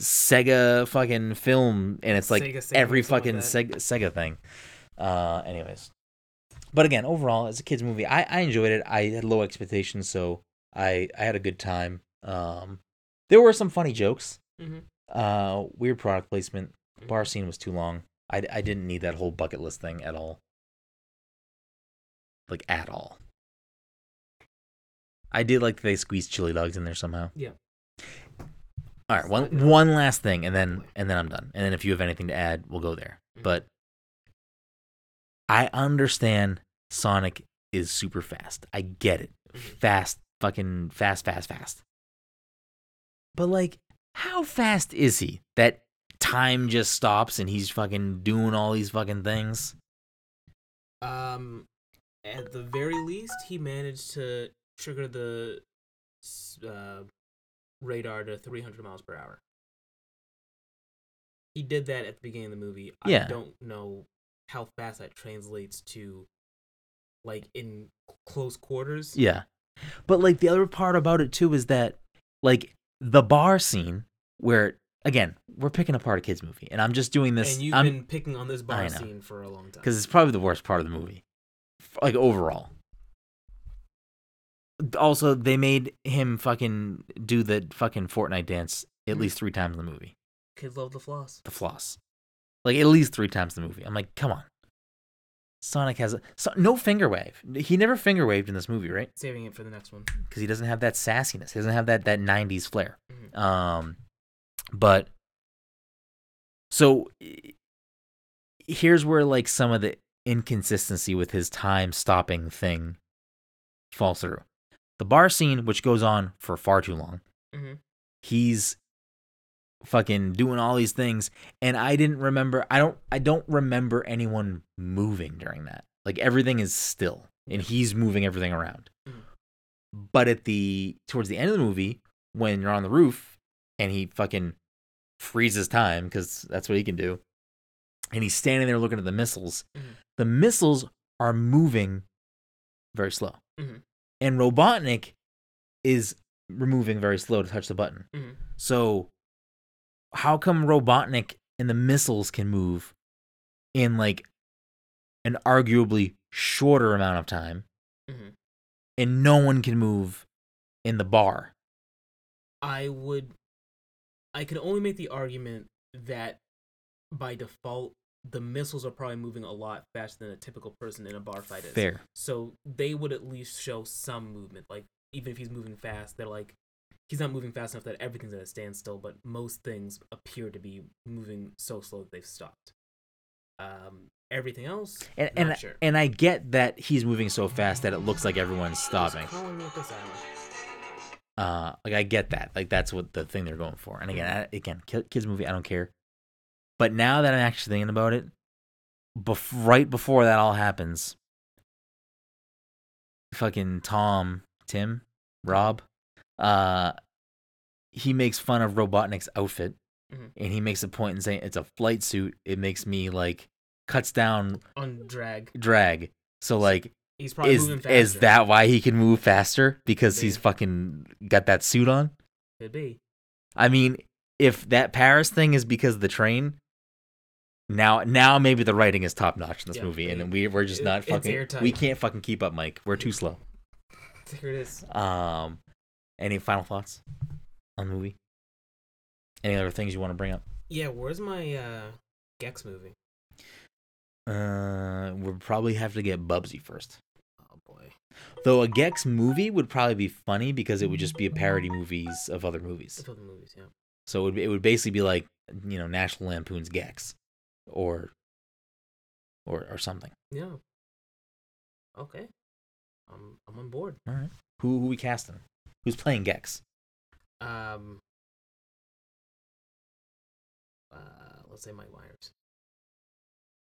Sega fucking film and it's like Sega Sammy every fucking like Sega, Sega thing. Uh, anyways, but again, overall, as a kids movie, I, I enjoyed it. I had low expectations, so I I had a good time. Um, there were some funny jokes. Mhm. Uh, weird product placement. Bar scene was too long. I I didn't need that whole bucket list thing at all. Like at all. I did like that they squeezed chili dogs in there somehow. Yeah. All right, one one last thing, and then and then I'm done. And then if you have anything to add, we'll go there. Mhm. But I understand Sonic is super fast. I get it. Mhm. Fast, fucking fast, fast, fast. But like, how fast is he that time just stops and he's fucking doing all these fucking things. Um, at the very least, he managed to trigger the uh, radar to 300 miles per hour. He did that at the beginning of the movie. Yeah. I don't know how fast that translates to, like in close quarters. Yeah. But like the other part about it too is that like the bar scene where again, we're picking apart a kids movie and I'm just doing this and you've I'm been picking on this bar know. scene for a long time. cuz it's probably the worst part of the movie. F- Like overall. Also, they made him fucking do the fucking Fortnite dance at Mhm. least 3 times in the movie. kids love the floss. The floss. Like at least 3 times in the movie. I'm like, "Come on." Sonic has a so, no finger wave. He never finger waved in this movie, right? Saving it for the next one. because he doesn't have that sassiness. He doesn't have that that '90s flair. Mhm. Um, but so here's where like some of the inconsistency with his time stopping thing falls through. The bar scene, which goes on for far too long, hmm he's fucking doing all these things, and I didn't remember. I don't. I don't remember anyone moving during that. Like everything is still, and he's moving everything around. Mhm. But at the towards the end of the movie, when you're on the roof and he fucking freezes time because that's what he can do, and he's standing there looking at the missiles. Mhm. The missiles are moving very slow, Mhm. and Robotnik is removing very slow to touch the button. hmm So, how come Robotnik and the missiles can move in like an arguably shorter amount of time, hmm and no one can move in the bar? I would I can only make the argument that by default the missiles are probably moving a lot faster than a typical person in a bar fight is. Fair. So they would at least show some movement. Like even if he's moving fast, they're like he's not moving fast enough that everything's at a standstill, but most things appear to be moving so slow that they've stopped. Um everything else And and sure. and I get that he's moving so fast that it looks like everyone's stopping. What's calling me at this hour? Uh, like I get that. Like that's what the thing they're going for. And again, I, again, kids movie, I don't care. But now that I'm actually thinking about it, bef- right before that all happens, fucking Tom, Tim, Rob, uh, he makes fun of Robotnik's outfit, Mhm. and he makes a point in saying it's a flight suit. It makes me like cuts down On drag. drag. So like He's probably is moving faster. is that why he can move faster because he's fucking got that suit on? could be. I mean, if that Paris thing is because of the train, now now maybe the writing is top notch in this Yeah, movie, and we we're just it- not fucking. We can't fucking keep up, Mike. We're too slow. There it is. Um, any final thoughts on the movie? Any other things you want to bring up? Yeah, where's my uh Gex movie? Uh, we'll probably have to get Bubsy first. Oh boy. Though a Gex movie would probably be funny because it would just be a parody movies of other movies. The other movies, yeah. So it would, it would basically be like you know National Lampoon's Gex, or or or something. Yeah. Okay. I'm I'm on board. All right. Who who we casting? Who's playing Gex? Um uh let's say Mike Myers.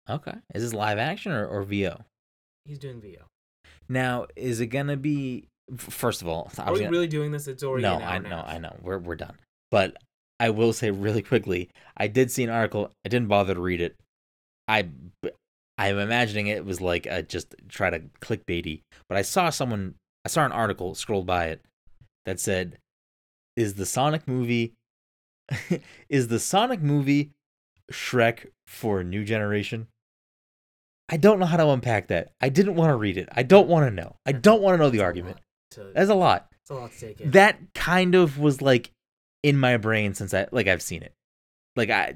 Okay. Is this live action or, or VO? He's doing VO. Now, is it gonna be? First of all, Are we gonna- really doing this? It's already no, I know. I know. We're we're done. But I will say really quickly, I did see an article. I didn't bother to read it. I I'm imagining it was like a just try to clickbaity. But I saw someone. I saw an article scrolled by it that said, "Is the Sonic movie? is the Sonic movie Shrek for a new generation?" I don't know how to unpack that. I didn't want to read it. I don't want to know. I don't want to know the argument. That's a lot it's a lot to take in. that kind of was like in my brain since I like I've seen it. Like I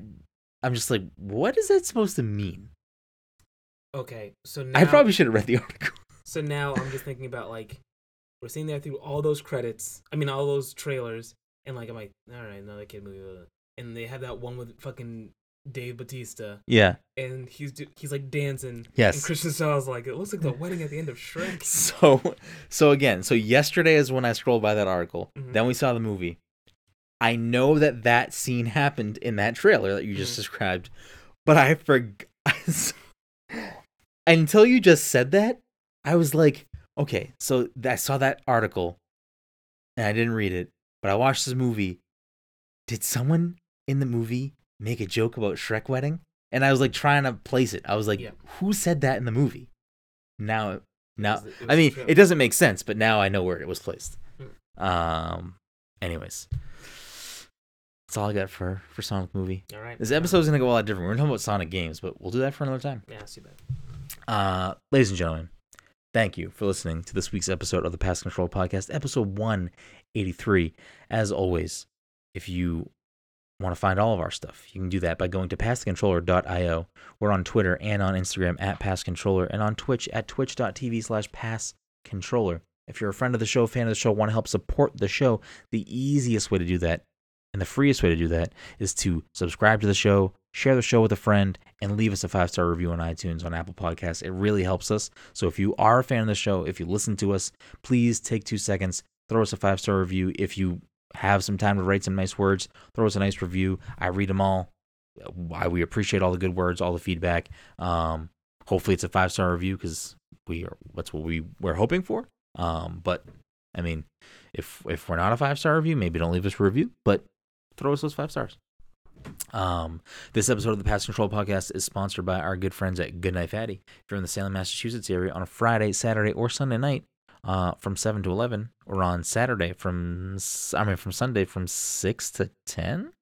I'm just like, what is that supposed to mean? okay, so now I probably should have read the article. so now I'm just thinking about like we're sitting there through all those credits. I mean all those trailers, and like I'm like, all right, another kid movie, uh," and they have that one with fucking Dave Batista, Yeah. and he's do- he's like dancing. Yes. And Christian Sale's like, it looks like the wedding at the end of Shrek. So so again, so yesterday is when I scrolled by that article. Mhm. Then we saw the movie. I know that that scene happened in that trailer that you just Mhm. described, but I forgot. Until you just said that, I was like, okay, so I saw that article and I didn't read it, but I watched this movie. Did someone in the movie make a joke about Shrek wedding? And I was like trying to place it. I was like, Yeah. who said that in the movie? Now, now, was the- it was I mean, it doesn't make sense, but now I know where it was placed. Hmm. Um, anyways, that's all I got for for Sonic movie. All right. This episode's gonna go a lot different. We're talking about Sonic games, but we'll do that for another time. Yeah, I see that. Uh, ladies and gentlemen, thank you for listening to this week's episode of the Pass Control Podcast, episode 183. As always, if you want to find all of our stuff, you can do that by going to passcontroller.io. We're on Twitter and on Instagram at passcontroller and on Twitch at twitch.tv slash passcontroller. If you're a friend of the show, fan of the show, want to help support the show, the easiest way to do that and the freest way to do that is to subscribe to the show, share the show with a friend, and leave us a five star review on iTunes on Apple Podcasts. It really helps us. So if you are a fan of the show, if you listen to us, please take two seconds, throw us a five star review. If you have some time to write some nice words, throw us a nice review. I read them all. I, we appreciate all the good words, all the feedback. Um, hopefully, it's a five star review because we are that's what we we're hoping for. Um, but I mean, if if we're not a five star review, maybe don't leave us a review, but throw us those five stars. Um, this episode of the Pass Control Podcast is sponsored by our good friends at Goodnight Fatty. If you're in the Salem, Massachusetts area on a Friday, Saturday, or Sunday night, uh, from seven to eleven, or on Saturday from I mean from Sunday from six to ten,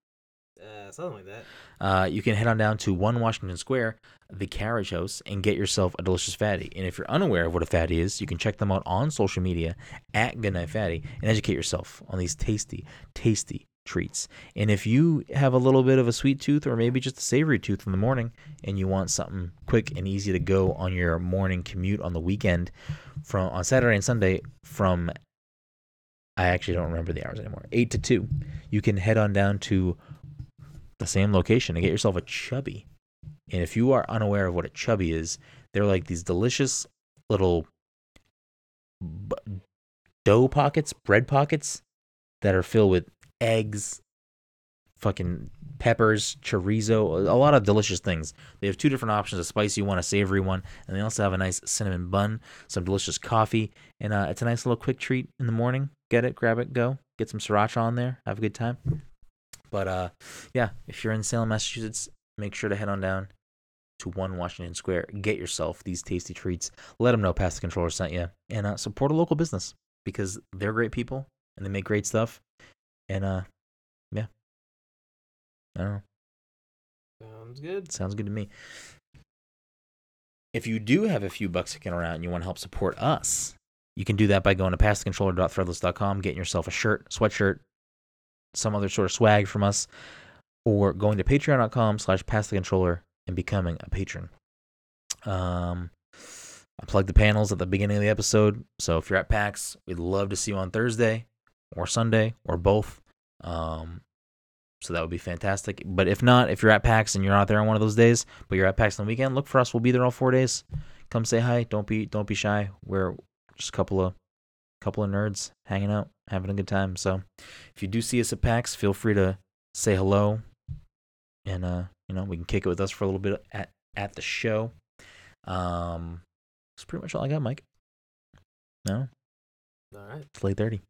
Uh, something like that. uh, you can head on down to One Washington Square, the Carriage House, and get yourself a delicious fatty. And if you're unaware of what a fatty is, you can check them out on social media at Goodnight Fatty and educate yourself on these tasty, tasty treats. And if you have a little bit of a sweet tooth or maybe just a savory tooth in the morning and you want something quick and easy to go on your morning commute on the weekend from on Saturday and Sunday from I actually don't remember the hours anymore. 8 to 2. You can head on down to the same location and get yourself a chubby. And if you are unaware of what a chubby is, they're like these delicious little b- dough pockets, bread pockets that are filled with eggs, fucking peppers, chorizo, a lot of delicious things. They have two different options a spicy one, a savory one, and they also have a nice cinnamon bun, some delicious coffee, and uh, it's a nice little quick treat in the morning. Get it, grab it, go. Get some sriracha on there, have a good time. But uh, yeah, if you're in Salem, Massachusetts, make sure to head on down to One Washington Square. Get yourself these tasty treats. Let them know Pass the Controller sent you, and uh, support a local business because they're great people and they make great stuff. And uh, yeah, I don't know. Sounds good. Sounds good to me. If you do have a few bucks kicking around and you want to help support us, you can do that by going to passthecontroller.threadless.com, getting yourself a shirt, sweatshirt, some other sort of swag from us, or going to patreon.com slash passthecontroller and becoming a patron. Um, I plugged the panels at the beginning of the episode, so if you're at PAX, we'd love to see you on Thursday or Sunday or both. Um, so that would be fantastic. But if not, if you're at PAX and you're not there on one of those days, but you're at PAX on the weekend, look for us. We'll be there all four days. Come say hi. Don't be don't be shy. We're just a couple of couple of nerds hanging out, having a good time. So if you do see us at PAX, feel free to say hello, and uh, you know we can kick it with us for a little bit at at the show. Um, that's pretty much all I got, Mike. No, All right. it's late thirty.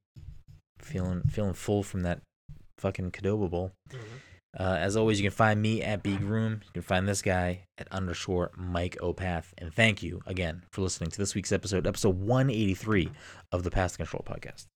Feeling feeling full from that fucking Qdoba Bowl. Mhm. Uh, as always, you can find me at Big Room. You can find this guy at underscore Mike Opath. And thank you again for listening to this week's episode, episode 183 of the Past Control Podcast.